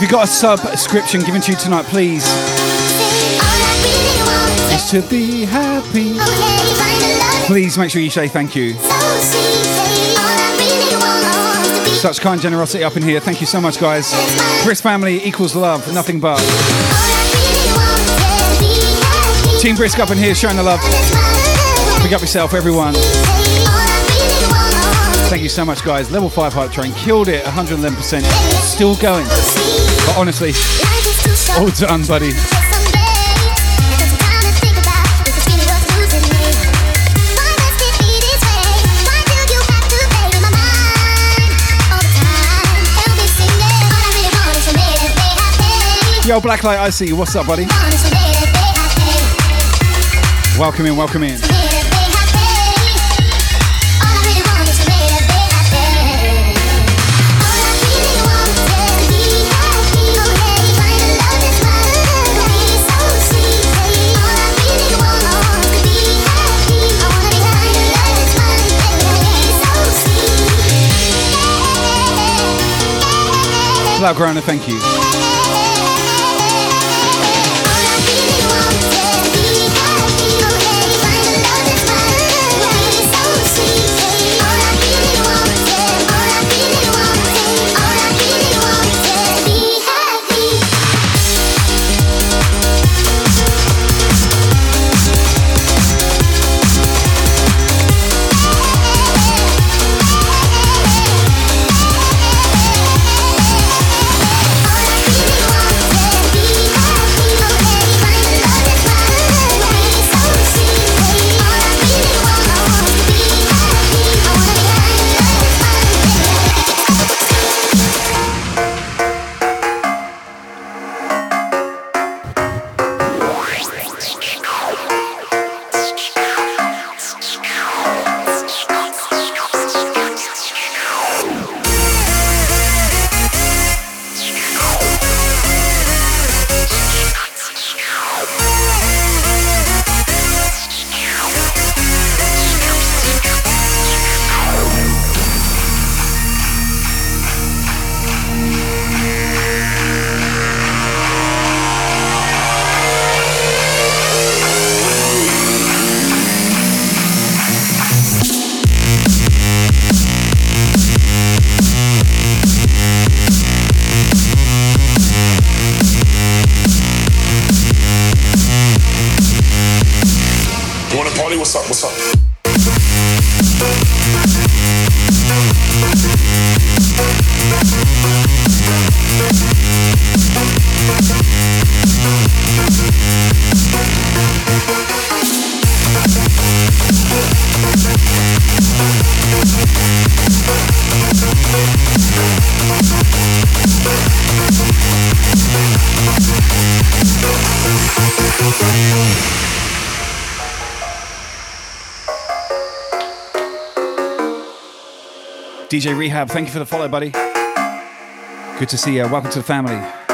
You got a subscription given to you tonight, please. Is to be happy. Please make sure you say thank you. Such kind generosity up in here. Thank you so much, guys. Brisk family equals love, nothing but. Team Brisk up in here showing the love. Pick up yourself, everyone. Thank you so much, guys. Level 5 hype train killed it 111%. Still going. But honestly, all done, buddy. Yo, Blacklight, I see. What's up, buddy? Welcome in, welcome in. Blaugrana, thank. You DJ Rehab, thank you for the follow, buddy. Good to see you. Welcome to the family.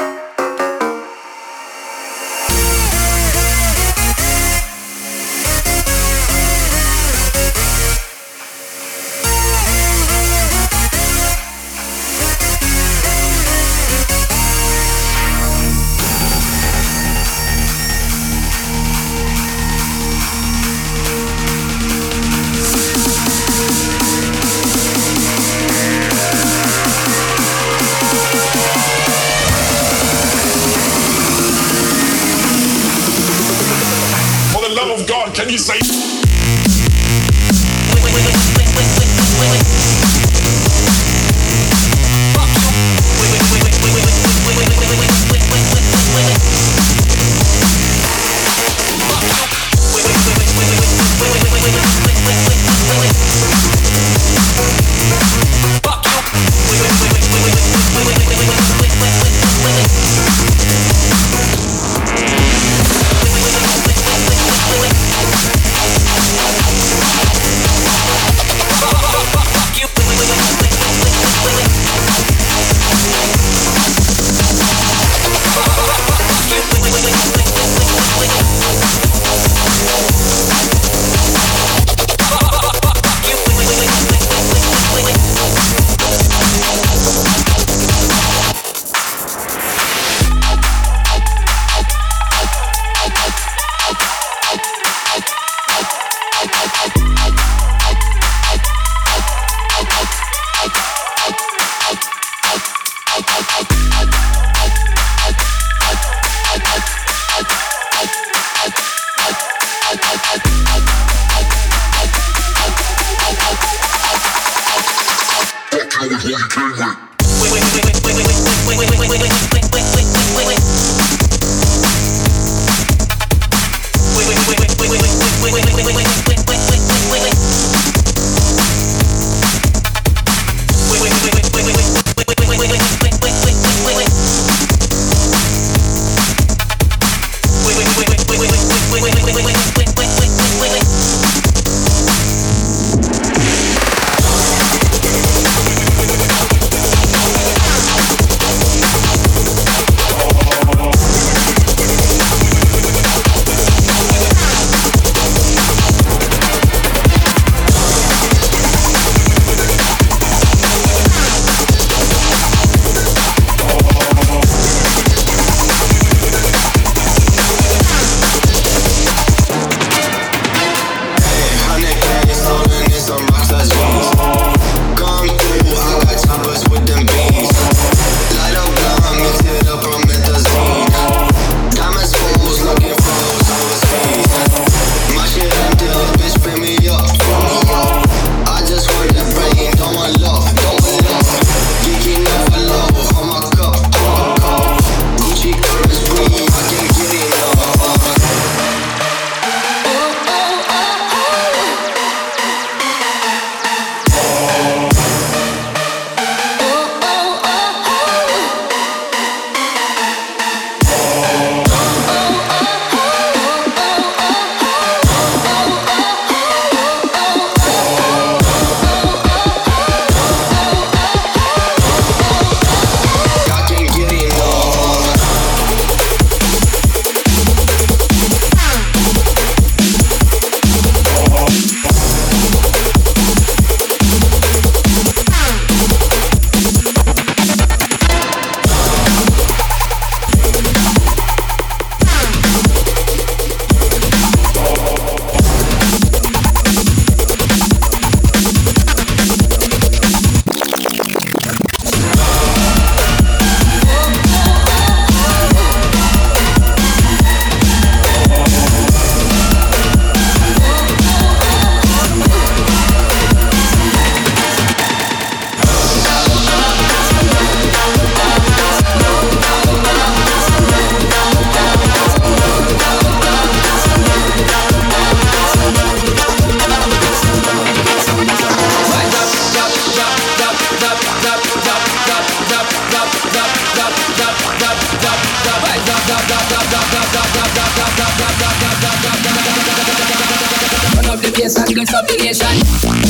Up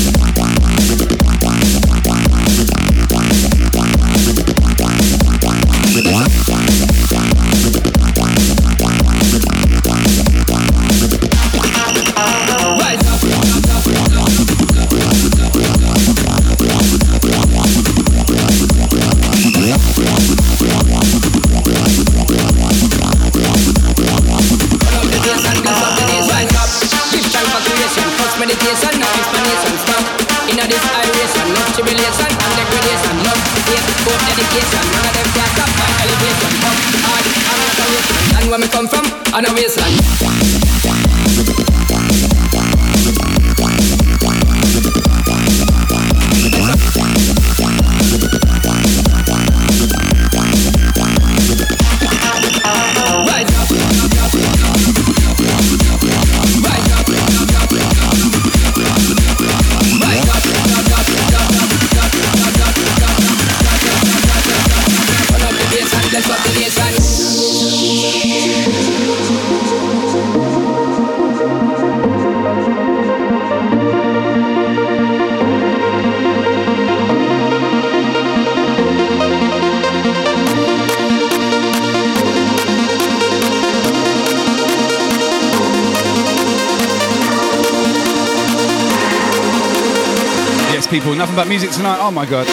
Oh my god.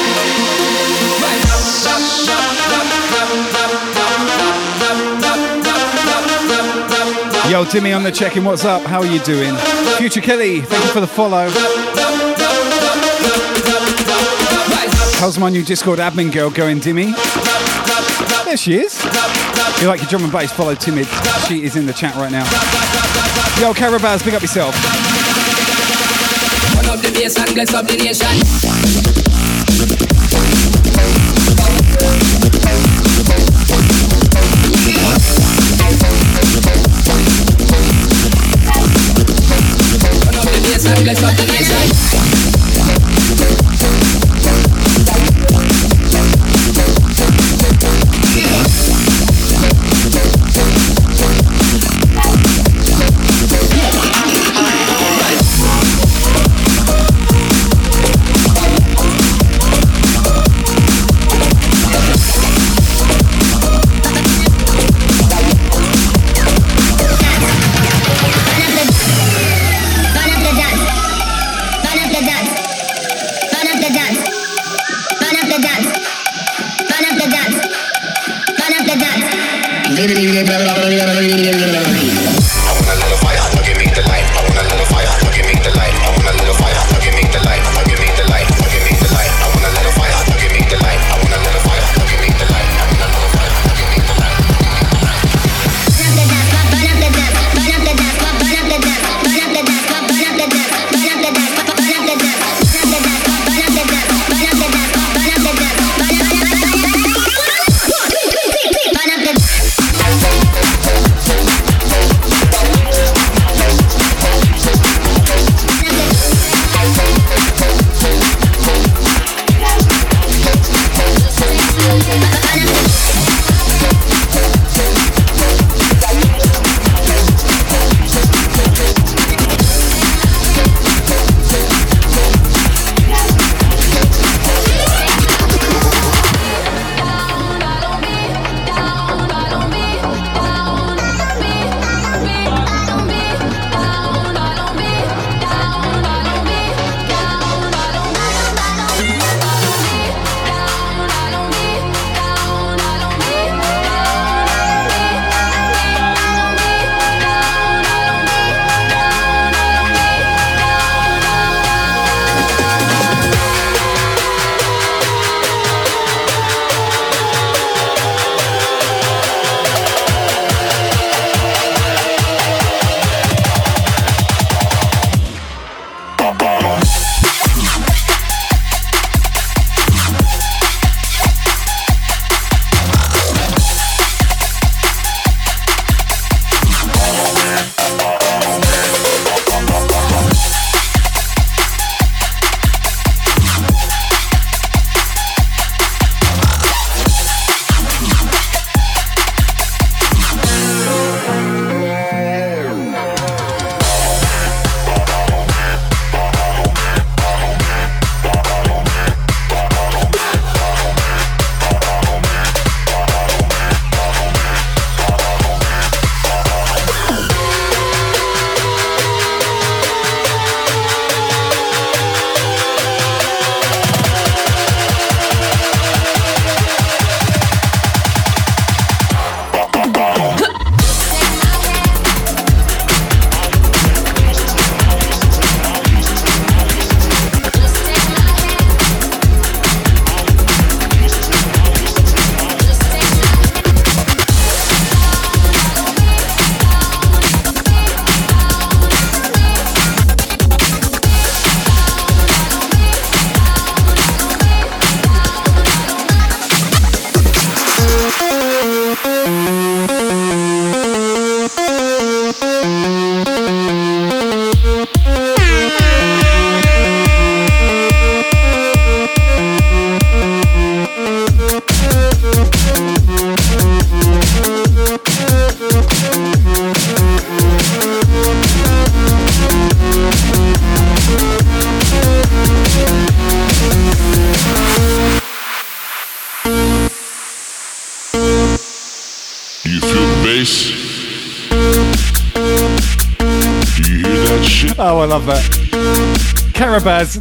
Yo, Timmy on the check-in. What's up? How are you doing? Future Kelly, thank you for the follow. How's my new Discord admin girl going, Dimmy? There she is. If you like your drum and bass, follow Timid. She is in the chat right now. Yo, Carabaz, big up yourself. The. Bless up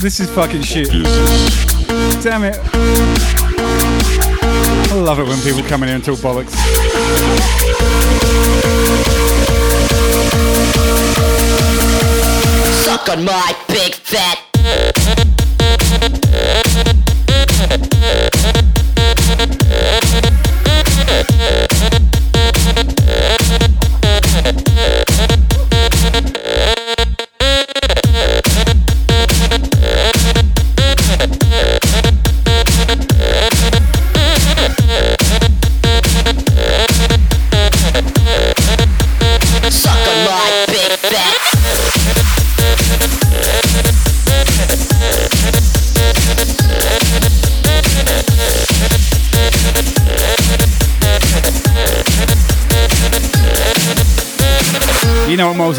this is fucking shit. Damn it. I love it when people come in here and talk bollocks. Suck on my big fat.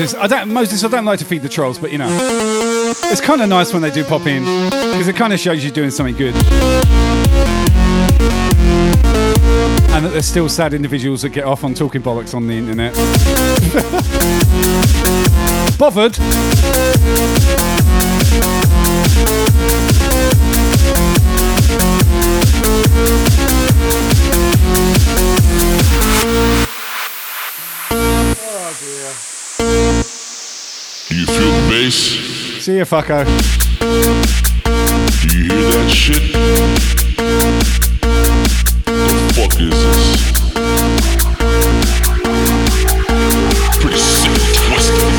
Moses? I don't, Moses. I don't like to feed the trolls, but you know, it's kind of nice when they do pop in because it kind of shows you're doing something good, and that there's still sad individuals that get off on talking bollocks on the internet. Bothered. Bass? See ya, fucko. Do you hear that shit? The fuck is this? Pretty sick and twisted.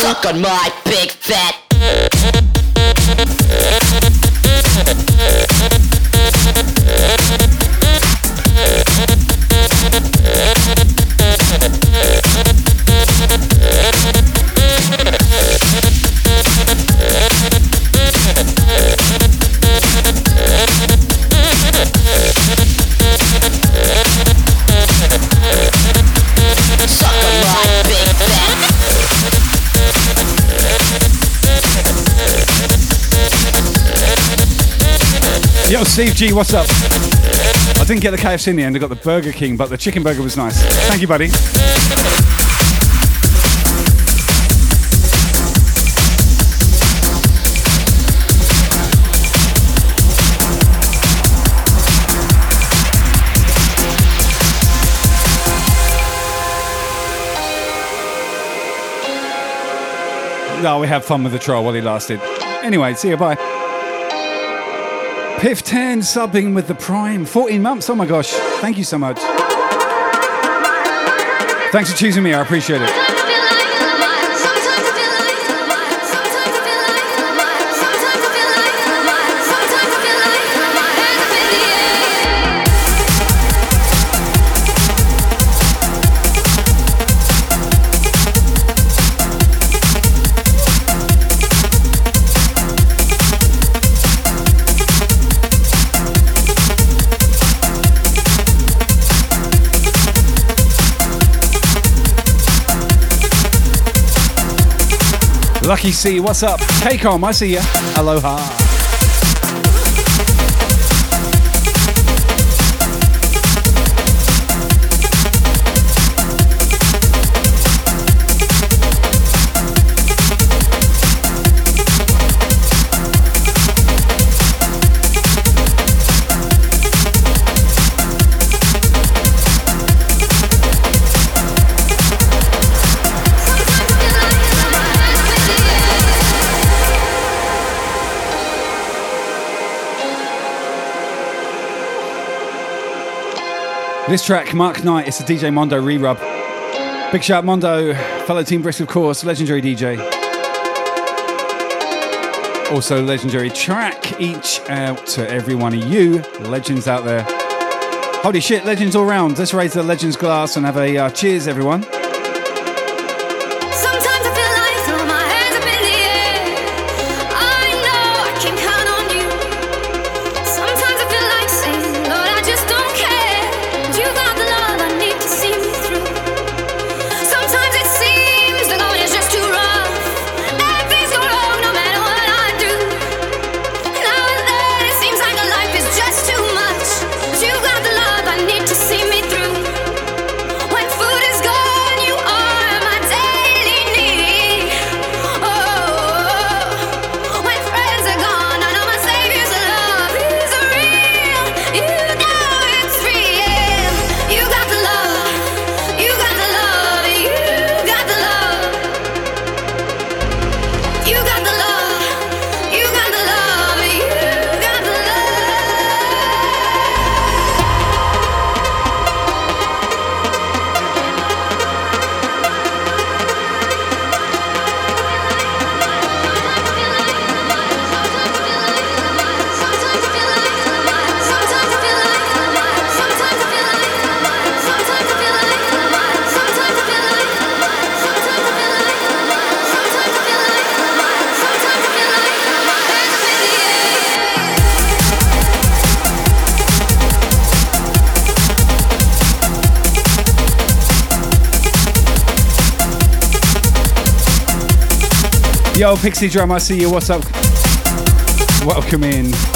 Suck on my Steve G, what's up? I didn't get the KFC in the end. I got the Burger King, but the chicken burger was nice. Thank you, buddy. No, we had fun with the troll while he lasted. Anyway, see you, bye. Piff 10 subbing with the Prime. 14 months, oh my gosh. Thank you so much. Thanks for choosing me, I appreciate it. Lucky C, what's up? KCOM, I see ya. Aloha. This track, Mark Knight, it's a DJ Mondo re-rub. Big shout out, Mondo, fellow Team Brisk, of course, legendary DJ. Also, legendary track each out to every one of you legends out there. Holy shit, legends all round. Let's raise the legends glass and have a uh, cheers, everyone. Yo, Pixie Drum, I see you. What's up? Welcome in.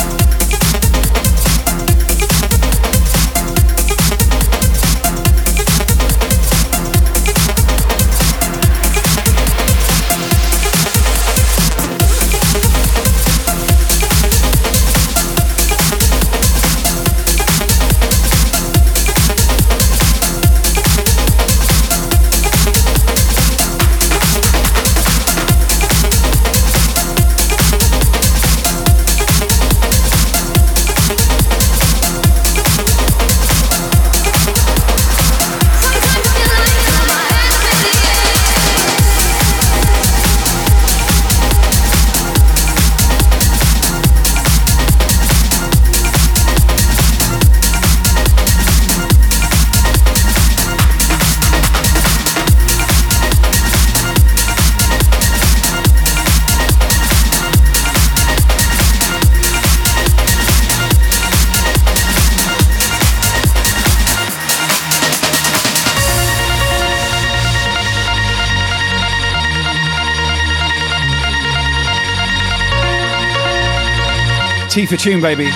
For tune, baby.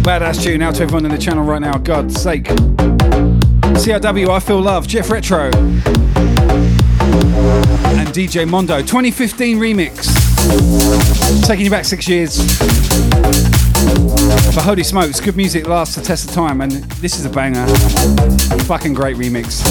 Badass tune out to everyone in the channel right now. God's sake. CRW, I feel love. Jeff Retro DJ Mondo 2015 remix. Taking you back six years. For Holy Smokes, good music lasts the test of time, and this is a banger. Fucking great remix.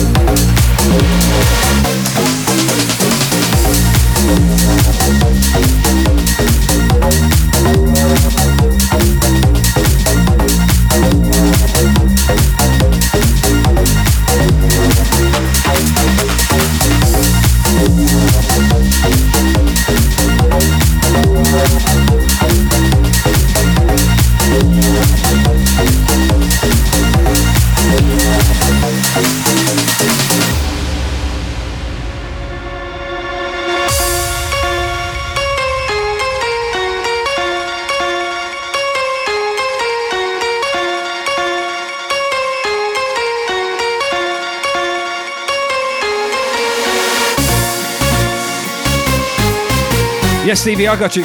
Stevie, I got you.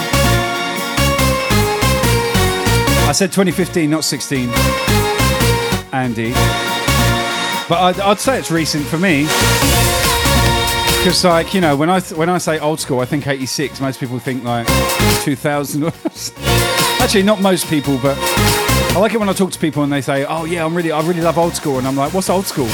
I said 2015, not 16. Andy. But I'd, I'd say it's recent for me. Because, like, you know, when I th- when I say old school, I think 86. Most people think like 2000. Actually, not most people, but I like it when I talk to people and they say, "Oh yeah, I'm really, I really love old school," and I'm like, "What's old school?"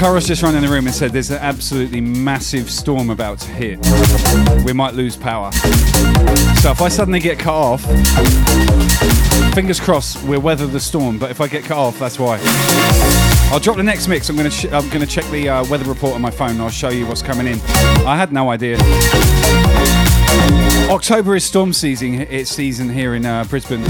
Curris just ran in the room and said there's an absolutely massive storm about to hit. We might lose power. So if I suddenly get cut off, fingers crossed we'll weather the storm. But if I get cut off, that's why. I'll drop the next mix. I'm gonna sh- I'm gonna check the uh, weather report on my phone. And I'll show you what's coming in. I had no idea. October is storm season. It's season here in uh, Brisbane.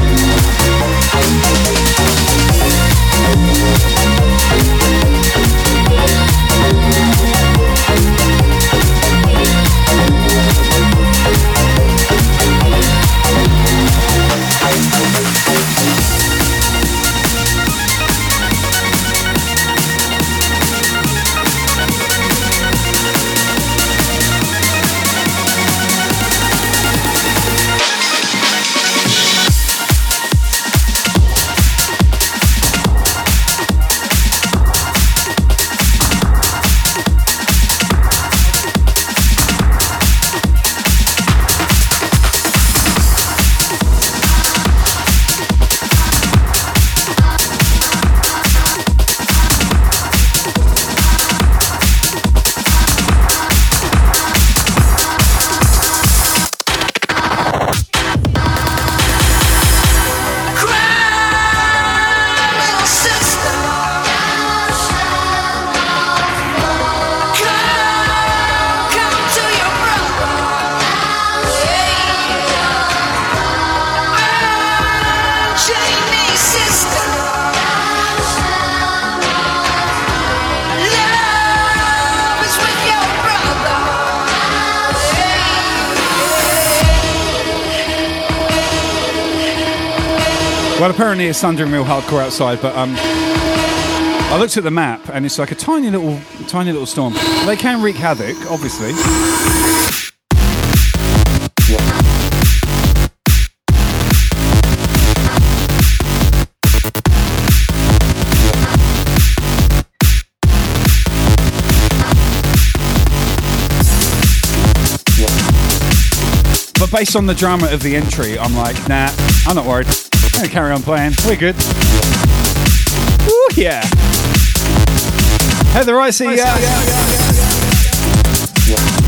Apparently it's thundering real hardcore outside, but um, I looked at the map and it's like a tiny little, tiny little storm. They can wreak havoc, obviously. But based on the drama of the entry, I'm like, nah, I'm not worried. Gonna carry on playing. We're good. Ooh, yeah. Heather, I see ya. Blue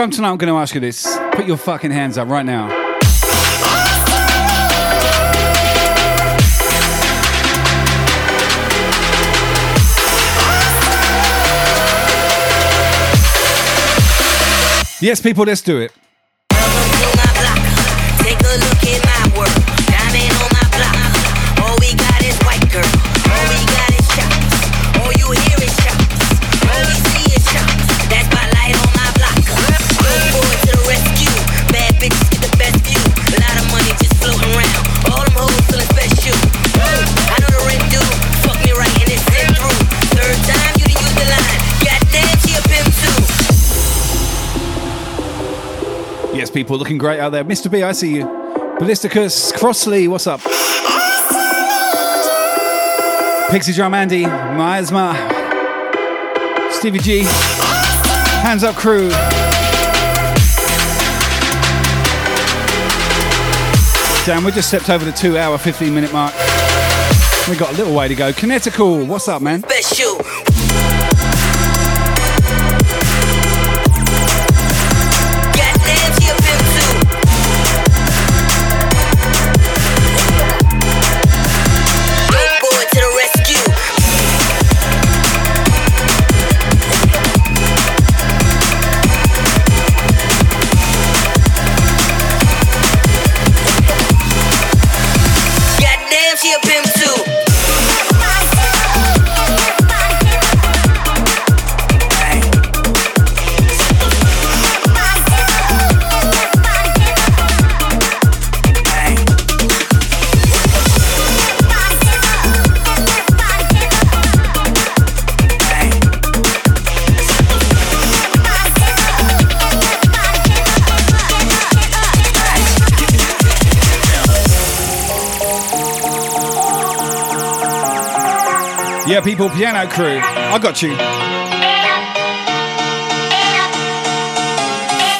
Time tonight, I'm going to ask you this. Put your fucking hands up right now. Yes, people, let's do it. People, looking great out there. Mr. B, I see you. Ballisticus, Crossley, what's up? Pixie Drum Andy, Miasma, Stevie G, Hands Up Crew. Damn, we just stepped over the two hour, 15 minute mark. We got a little way to go. Kinetical, what's up, man? Special. People, piano crew. I got you.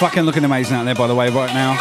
Fucking looking amazing out there, by the way, right now.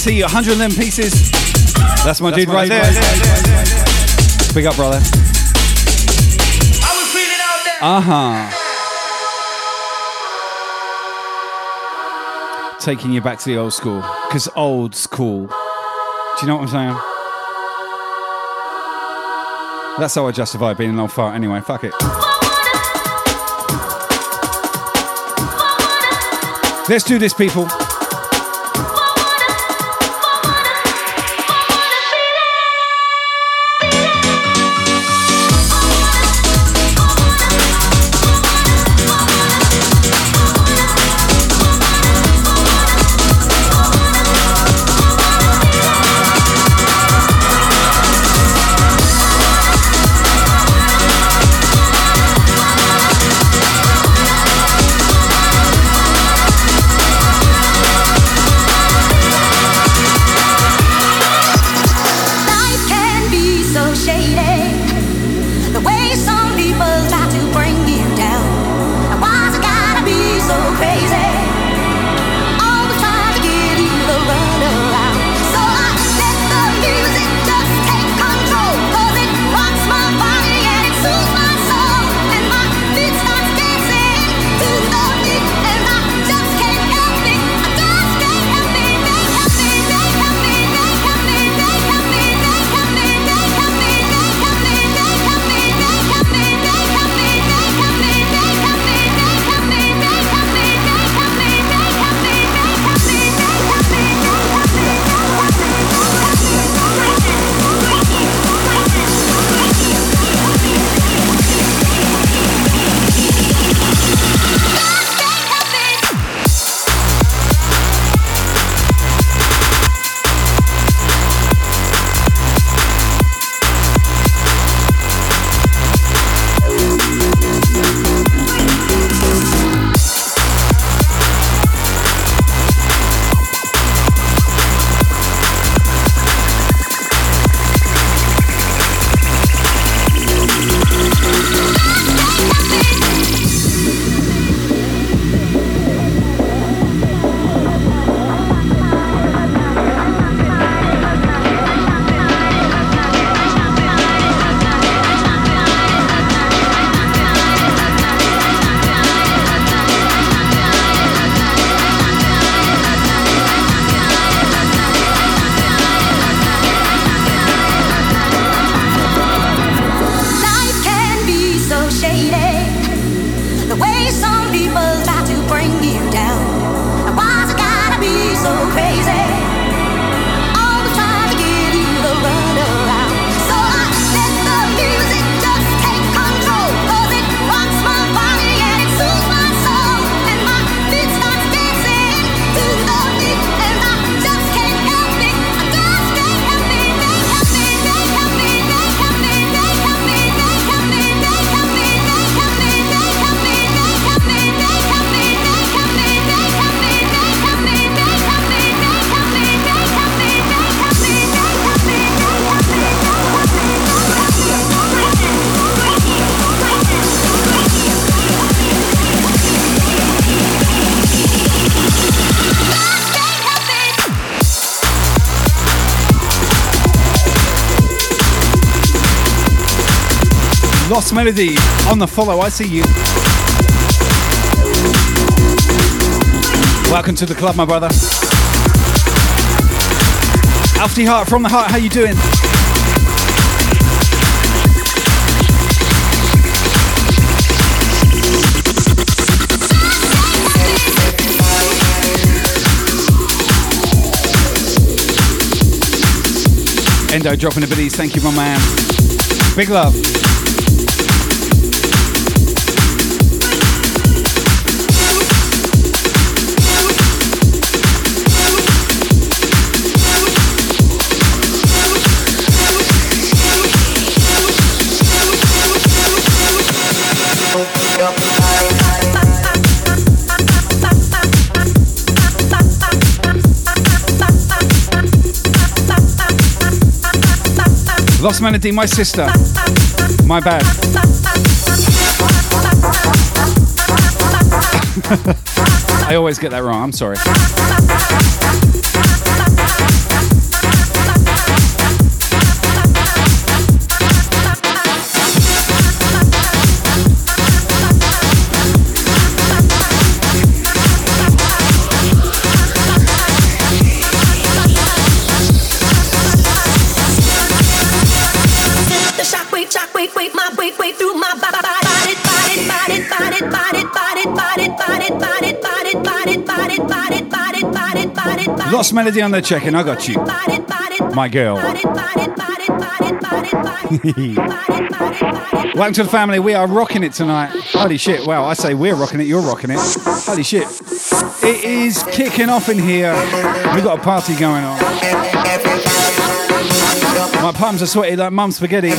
See you. 100 of them pieces. That's my dude right there. Big up, brother. Uh huh. Taking you back to the old school. Because old's cool. Do you know what I'm saying? That's how I justify being an old fart anyway. Fuck it. Let's do this, people. Lost Melody on the follow. I see you. Welcome to the club, my brother. Alfie Hart from the heart. How you doing? Endo dropping the biddies. Thank you, my man. Big love. Lost Melody, my sister. My bad. I always get that wrong. I'm sorry. Lost Melody on the check-in. I got you. My girl. Welcome to the family. We are rocking it tonight. Holy shit. Wow, I say we're rocking it, you're rocking it. Holy shit. It is kicking off in here. We've got a party going on. My palms are sweaty like mum spaghetti.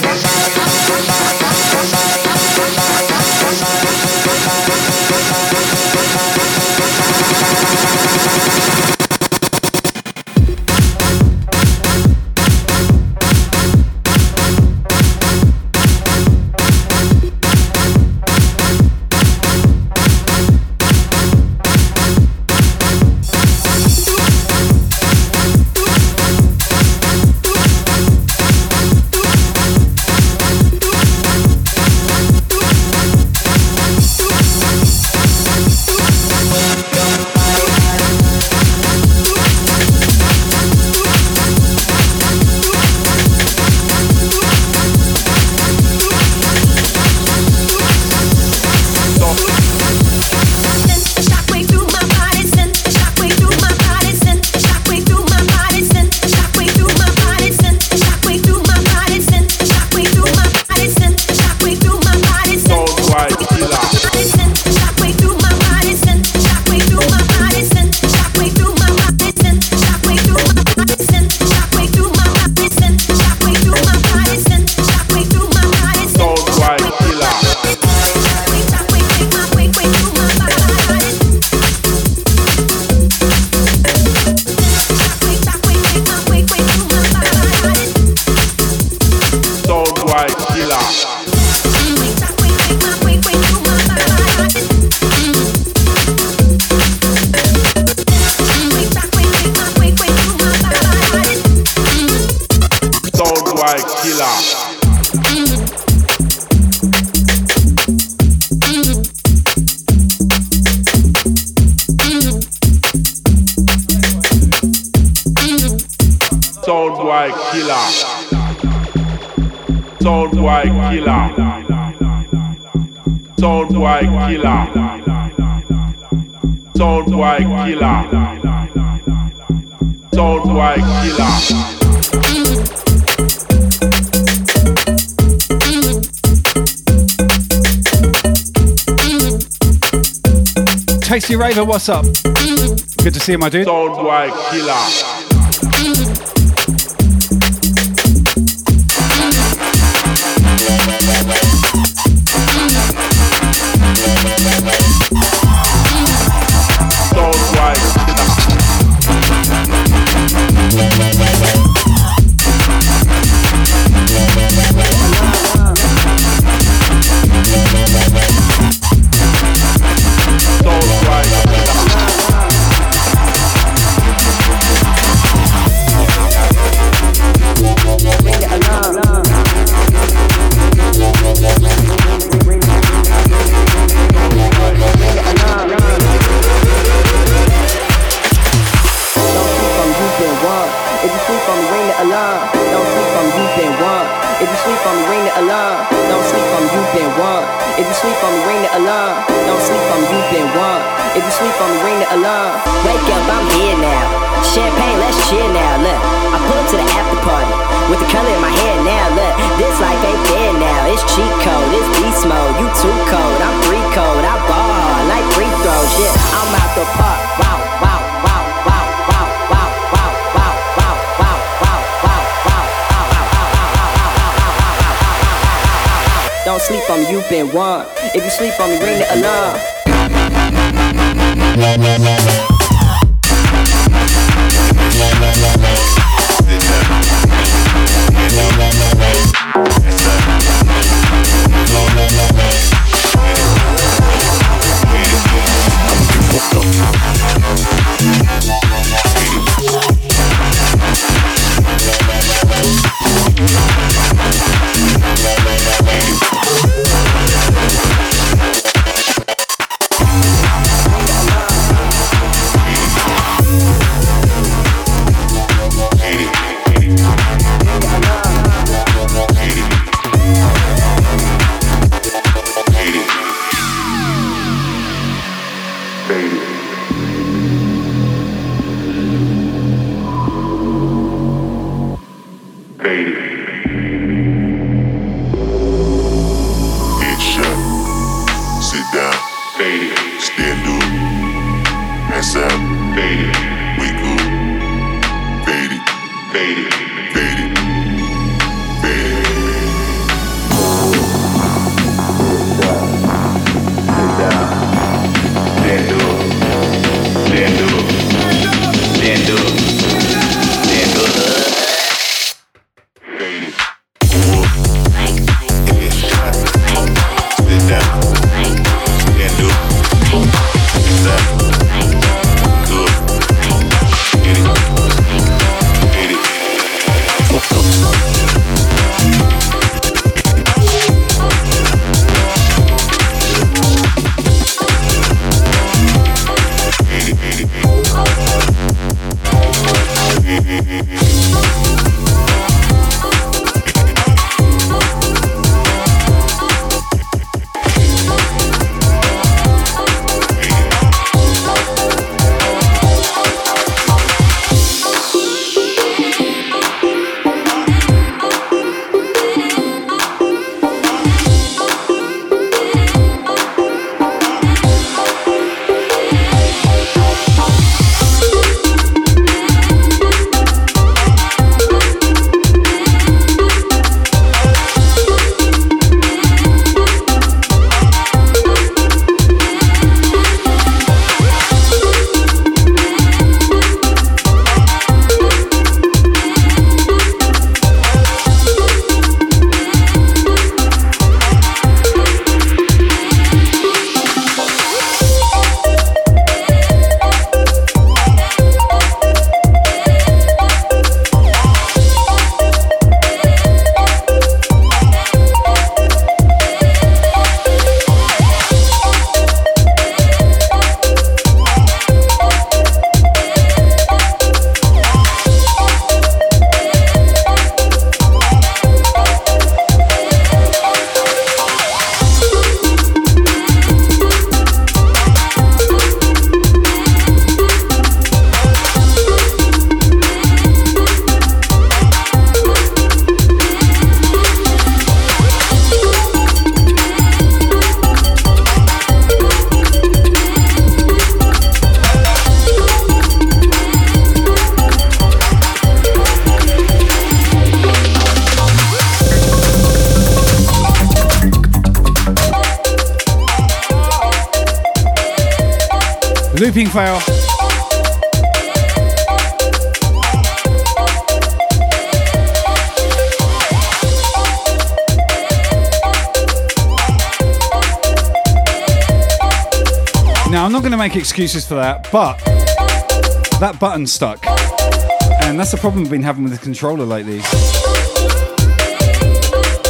What's up? Good to see you, my dude. Killer. Been warned. If you sleep on me, ring the alarm. Excuses for that, but that button stuck. And that's the problem we've been having with the controller lately.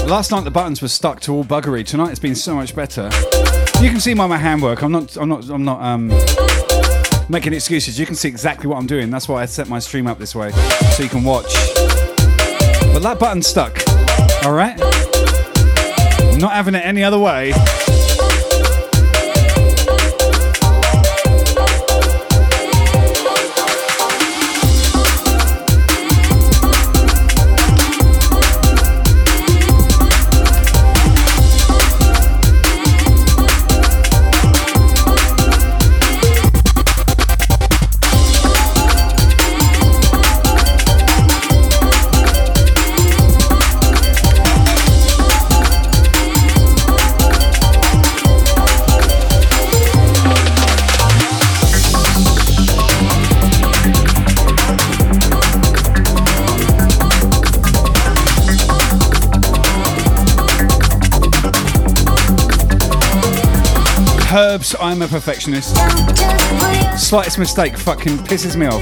Last night the buttons were stuck to all buggery. Tonight it's been so much better. You can see by my handwork. I'm not. I'm not. I'm not. Um, making excuses. You can see exactly what I'm doing. That's why I set my stream up this way, so you can watch. But that button stuck. All right? Not having it any other way. Herbs, I'm a perfectionist. Slightest mistake fucking pisses me off.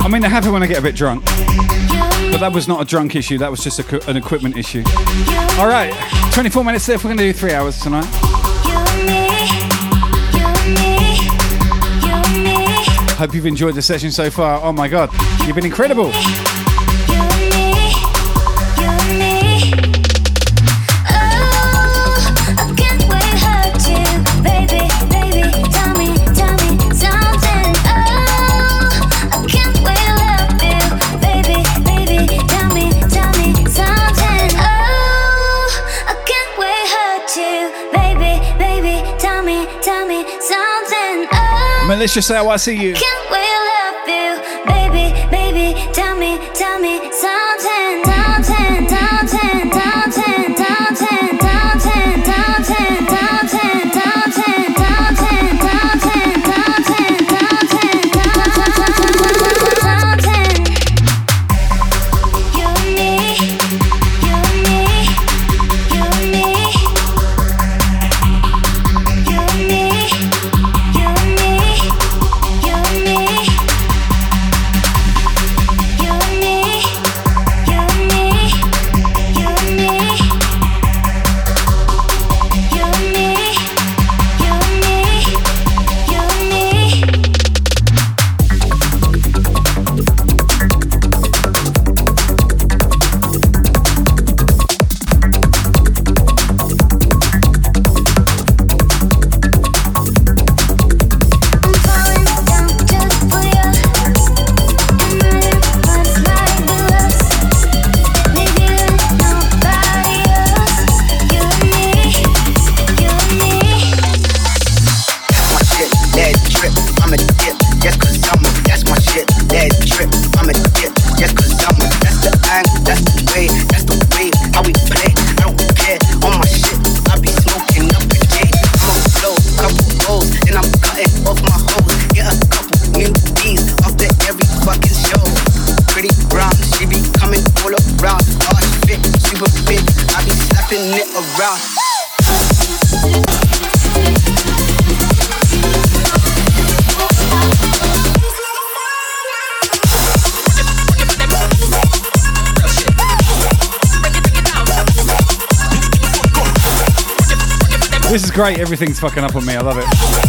I mean, have it when I get a bit drunk. But that was not a drunk issue, that was just a, an equipment issue. All right, 24 minutes left. We're going to do three hours tonight. Hope you've enjoyed the session so far. Oh my god, you've been incredible. Malicious how I see you. Can't we love you, baby, baby? Tell me, tell me great. Everything's fucking up on me. I love it.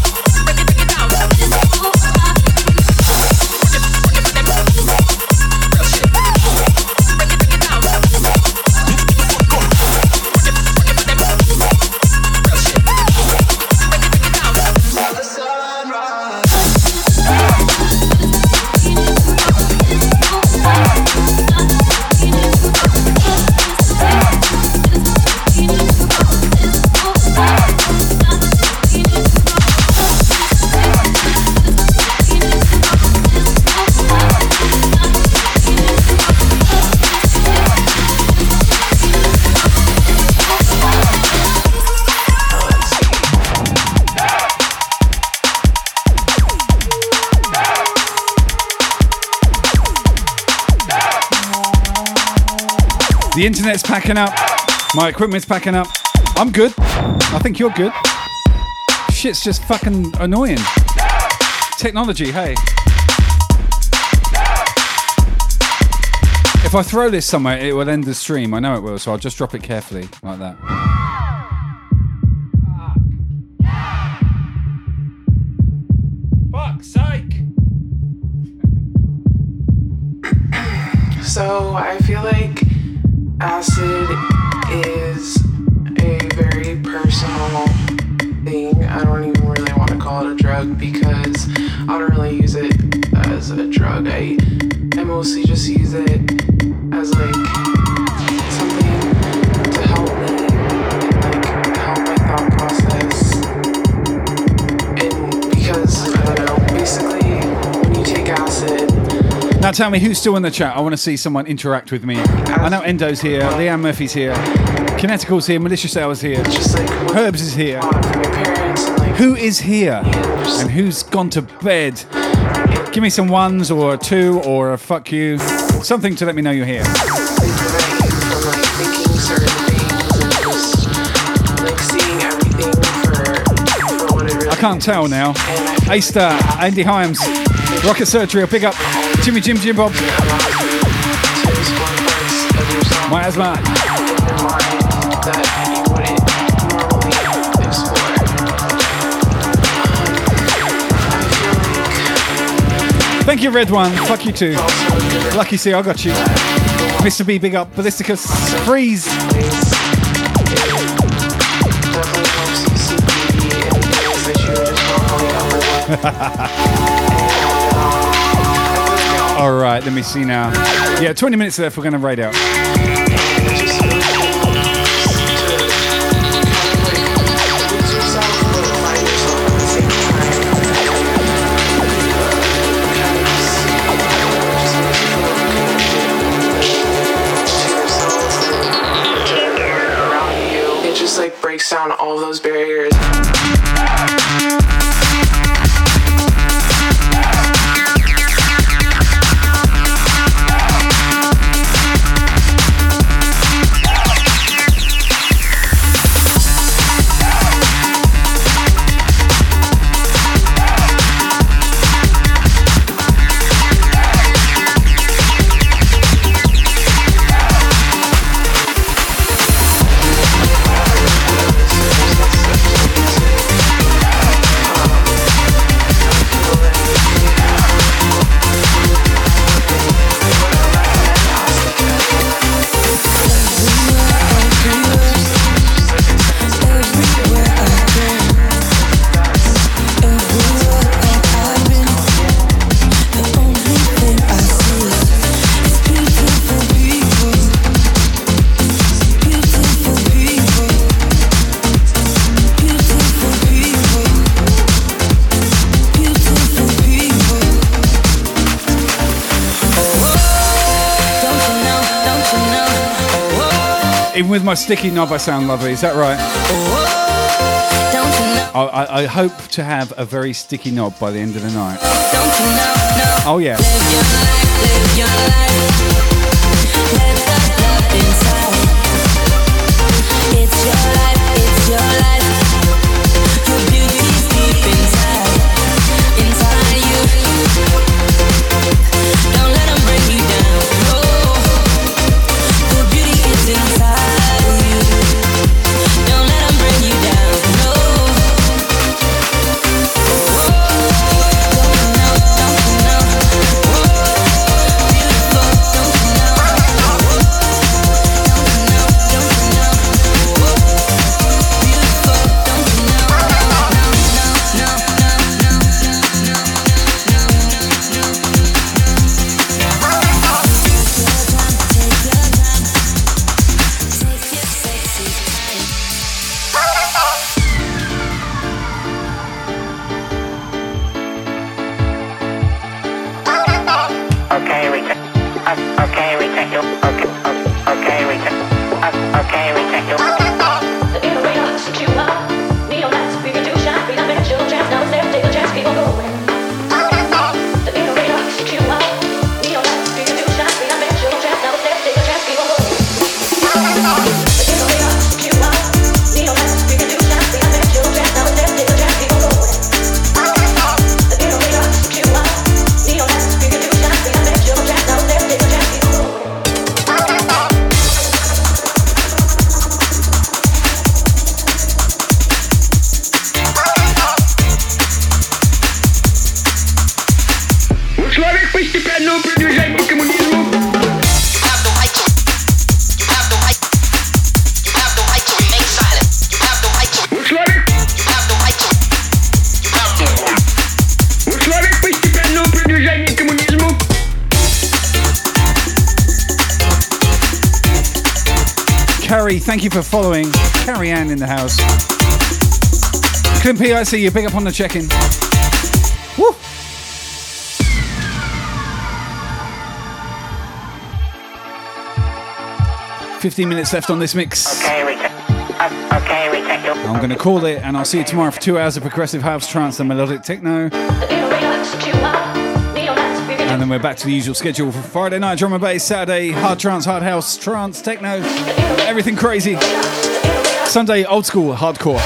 Internet's packing up. My equipment's packing up. I'm good. I think you're good. Shit's just fucking annoying. Technology, hey. If I throw this somewhere, it will end the stream. I know it will, so I'll just drop it carefully like that. Tell me who's still in the chat. I want to see someone interact with me. I know Endo's here, Leanne Murphy's here, Kinetical's here, Malicious Hour's here, Herbs is here. Who is here? And who's gone to bed? Give me some ones or a two or a fuck you. Something to let me know you're here. I can't tell now. A Star, Andy Himes, Rocket Surgery, big up. Jimmy Jim Jim Bob. My asthma. Thank you, Red One. Fuck you too. Lucky C, I got you. Mr. B, big up. Ballisticus, freeze. All right, let me see now. Yeah, 20 minutes left. We're going to raid out. around. It just like breaks down all those barriers. My sticky knob, I sound lovely. Is that right? I, I, I hope to have a very sticky knob by the end of the night. Oh, yeah. See you. Big up on the check-in. Woo! Fifteen minutes left on this mix. Okay, we check. Uh, okay, we check. I'm going to call it, and I'll see you tomorrow for two hours of progressive house, trance, and melodic techno. And then we're back to the usual schedule for Friday night drum and bass, Saturday hard trance, hard house, trance, techno, everything crazy. Sunday old school, hardcore.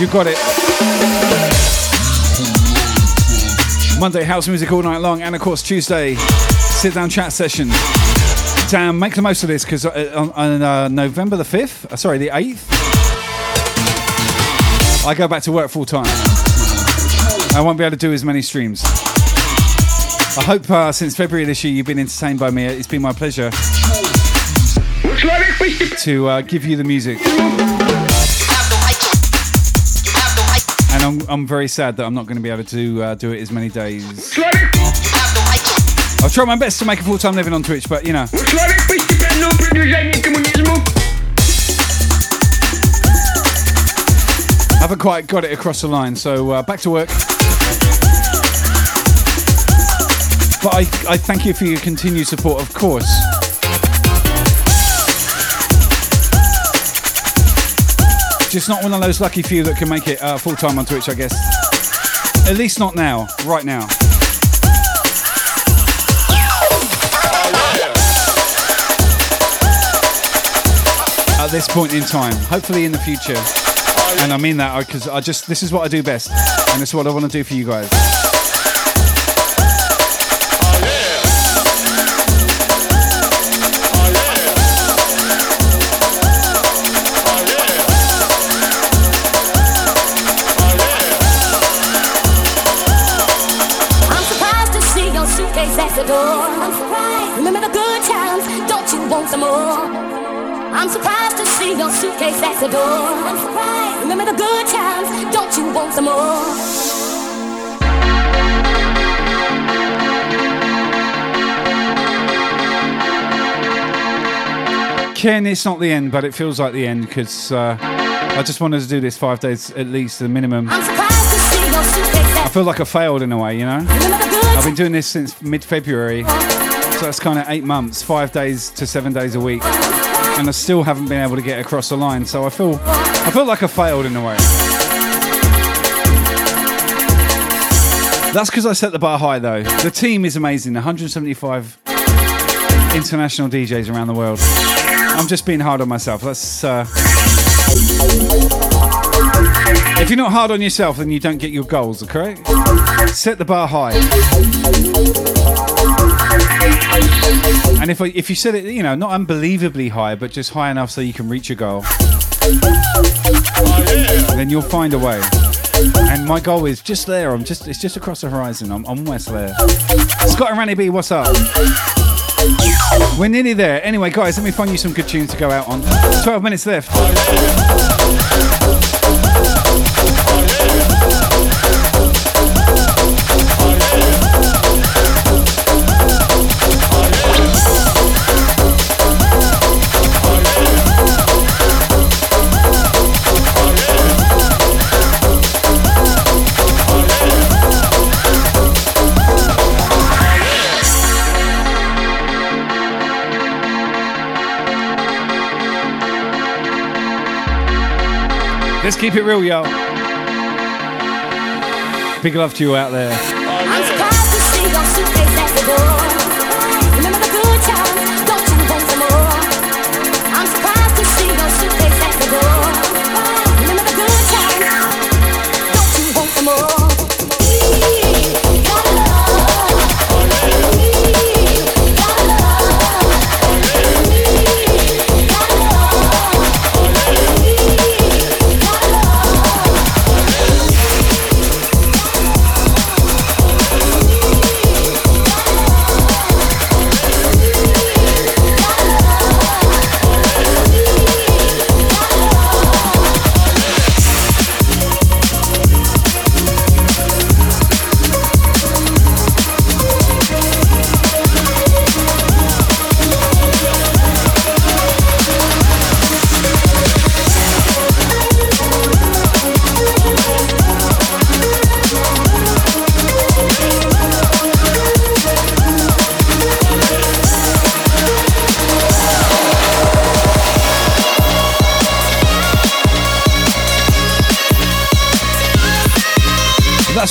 You got it. Monday house music all night long, and of course Tuesday sit down chat session. Damn, make the most of this because on, on uh, November the 5th, uh, sorry, the 8th, I go back to work full time. I won't be able to do as many streams. I hope uh, since February this year you've been entertained by me. It's been my pleasure to uh, give you the music. And I'm, I'm very sad that I'm not going to be able to uh, do it as many days. I'll try my best to make a full time living on Twitch, but you know. I Haven't quite got it across the line, so uh, back to work. But I, I thank you for your continued support, of course. Just not one of those lucky few that can make it uh, full time on Twitch, I guess. At least not now, right now. At this point in time, hopefully in the future. And I mean that because I just, this is what I do best. And this is what I want to do for you guys. Want some more? Ken, it's not the end, but it feels like the end because uh, I just wanted to do this five days at least, the minimum. I'm surprised to see your suitcase I feel like I failed in a way, you know? Remember the good I've been doing this since mid February, so that's kind of eight months, five days to seven days a week, and I still haven't been able to get across the line. So I feel, I feel like I failed in a way. That's because I set the bar high, though. The team is amazing. 175 international DJs around the world. I'm just being hard on myself. That's. Uh... If you're not hard on yourself, then you don't get your goals, okay? Set the bar high. And if, I, if you set it, you know, not unbelievably high, but just high enough so you can reach your goal, then you'll find a way. And my goal is just there. I'm just, it's just across the horizon. I'm, I'm almost there. Scott and Randy B, what's up? We're nearly there. Anyway, guys, let me find you some good tunes to go out on. 12 minutes left. Keep it real, yo. Big love to you out there.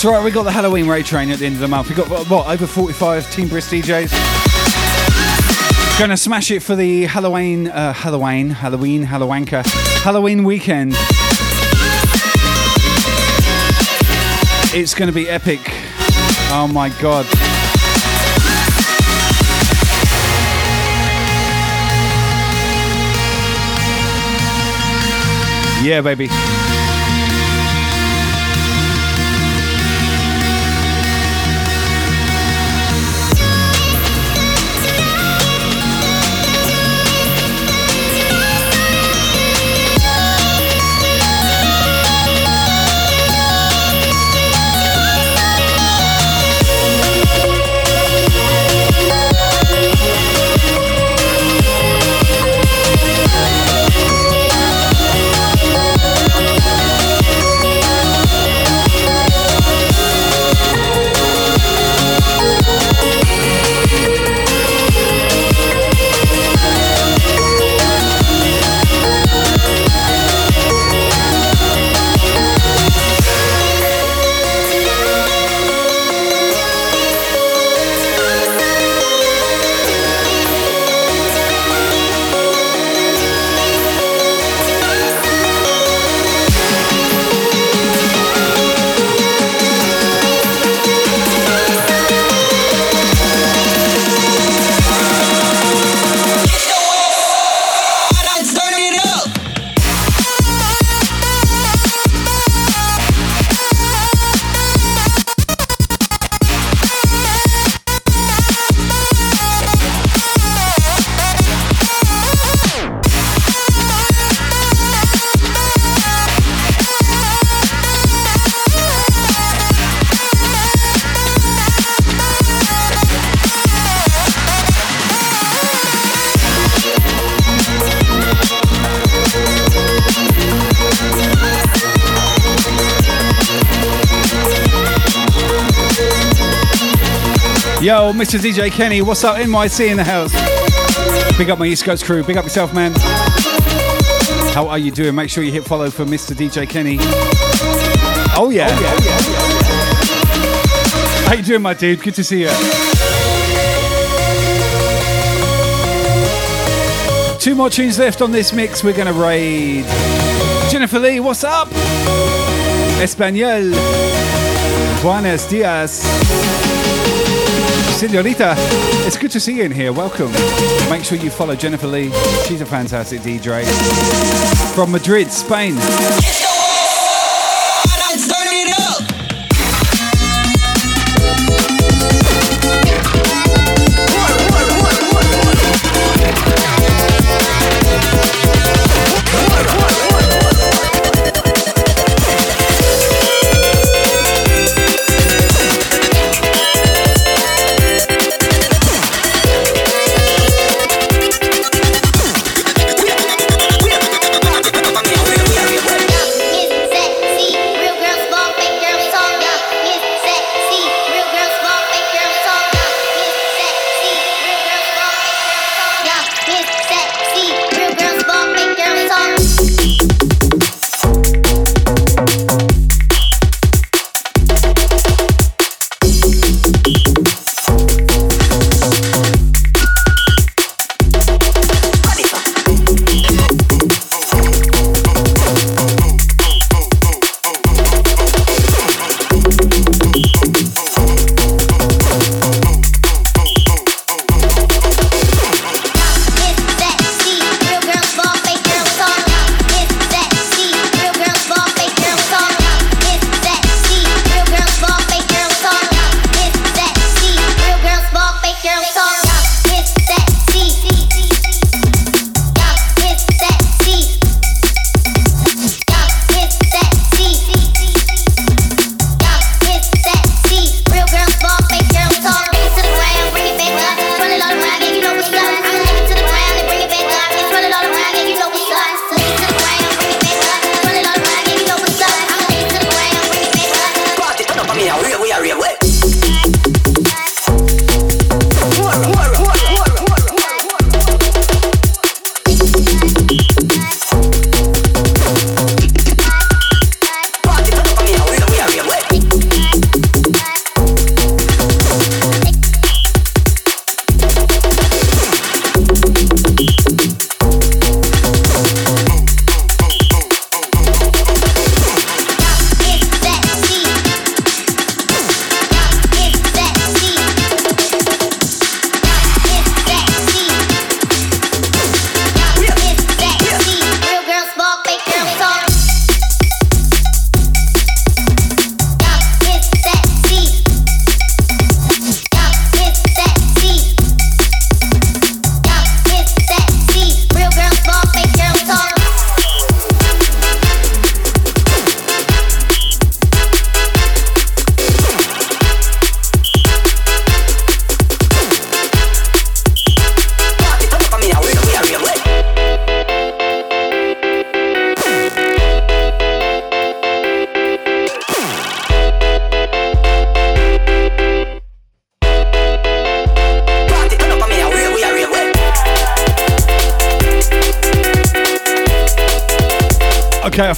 That's right, we got the Halloween Raid Train at the end of the month. We got what, over 45 Team Brisk DJs. Gonna smash it for the Halloween, uh, Halloween, Halloween, Hallowanka, Halloween weekend. It's gonna be epic. Oh my god. Yeah, baby. Mr. DJ Kenny, what's up? NYC in the house. Big up my East Coast crew. Big up yourself, man. How are you doing? Make sure you hit follow for Mr. DJ Kenny. Oh yeah. Oh, yeah. How you doing, my dude? Good to see you. Two more tunes left on this mix. We're gonna raid. Jennifer Lee, what's up? Espanol. Buenos dias. Senorita, it's good to see you in here. Welcome. Make sure you follow Jennifer Lee. She's a fantastic DJ from Madrid, Spain.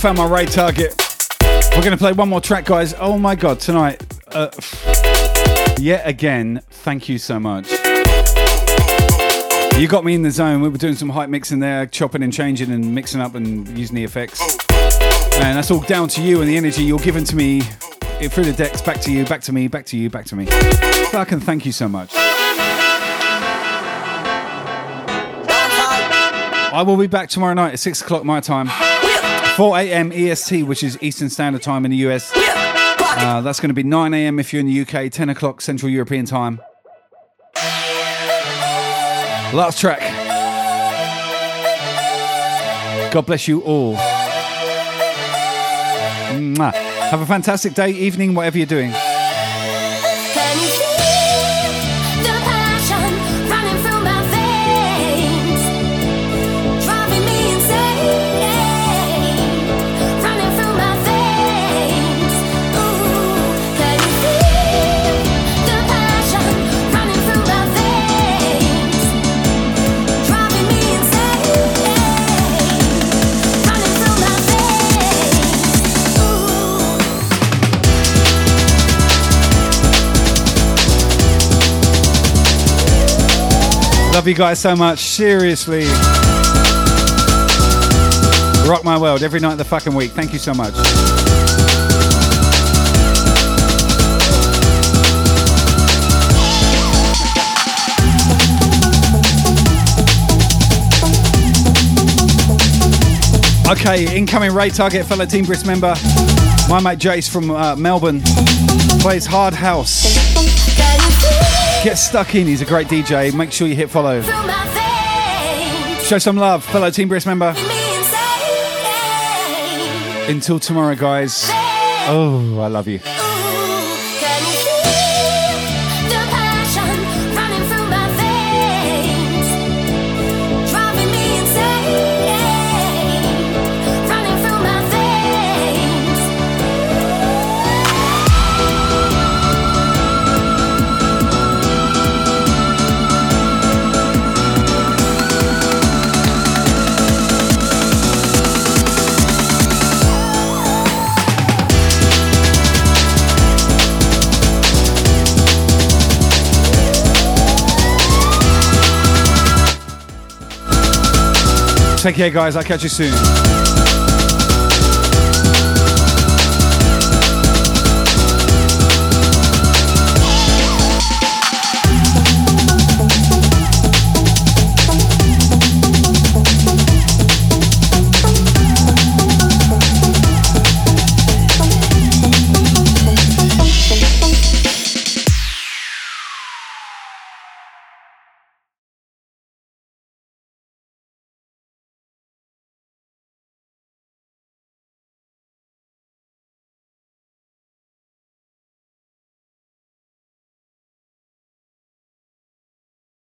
Found my raid target. We're going to play one more track, guys. Oh my god, tonight. Uh, yet again, thank you so much. You got me in the zone. We were doing some hype mixing there, chopping and changing and mixing up and using the effects. And that's all down to you and the energy you're giving to me eh, through the decks, back to you, back to me, back to you, back to me. Fucking thank you so much. I will be back tomorrow night at 6 o'clock my time. 4 a.m. EST, which is Eastern Standard Time in the US. Uh, that's going to be 9 a.m. if you're in the UK, 10 o'clock Central European Time. Last track. God bless you all. Mwah. Have a fantastic day, evening, whatever you're doing. Love you guys so much. Seriously. Rock my world every night of the fucking week. Thank you so much. Okay, incoming raid target, fellow Team Brisk member. My mate Jace from uh, Melbourne plays Hard House. Get stuck in, he's a great DJ. Make sure you hit follow. Show some love, fellow Team Brisk member. Until tomorrow, guys. Oh, I love you. Take care, guys. I'll catch you soon.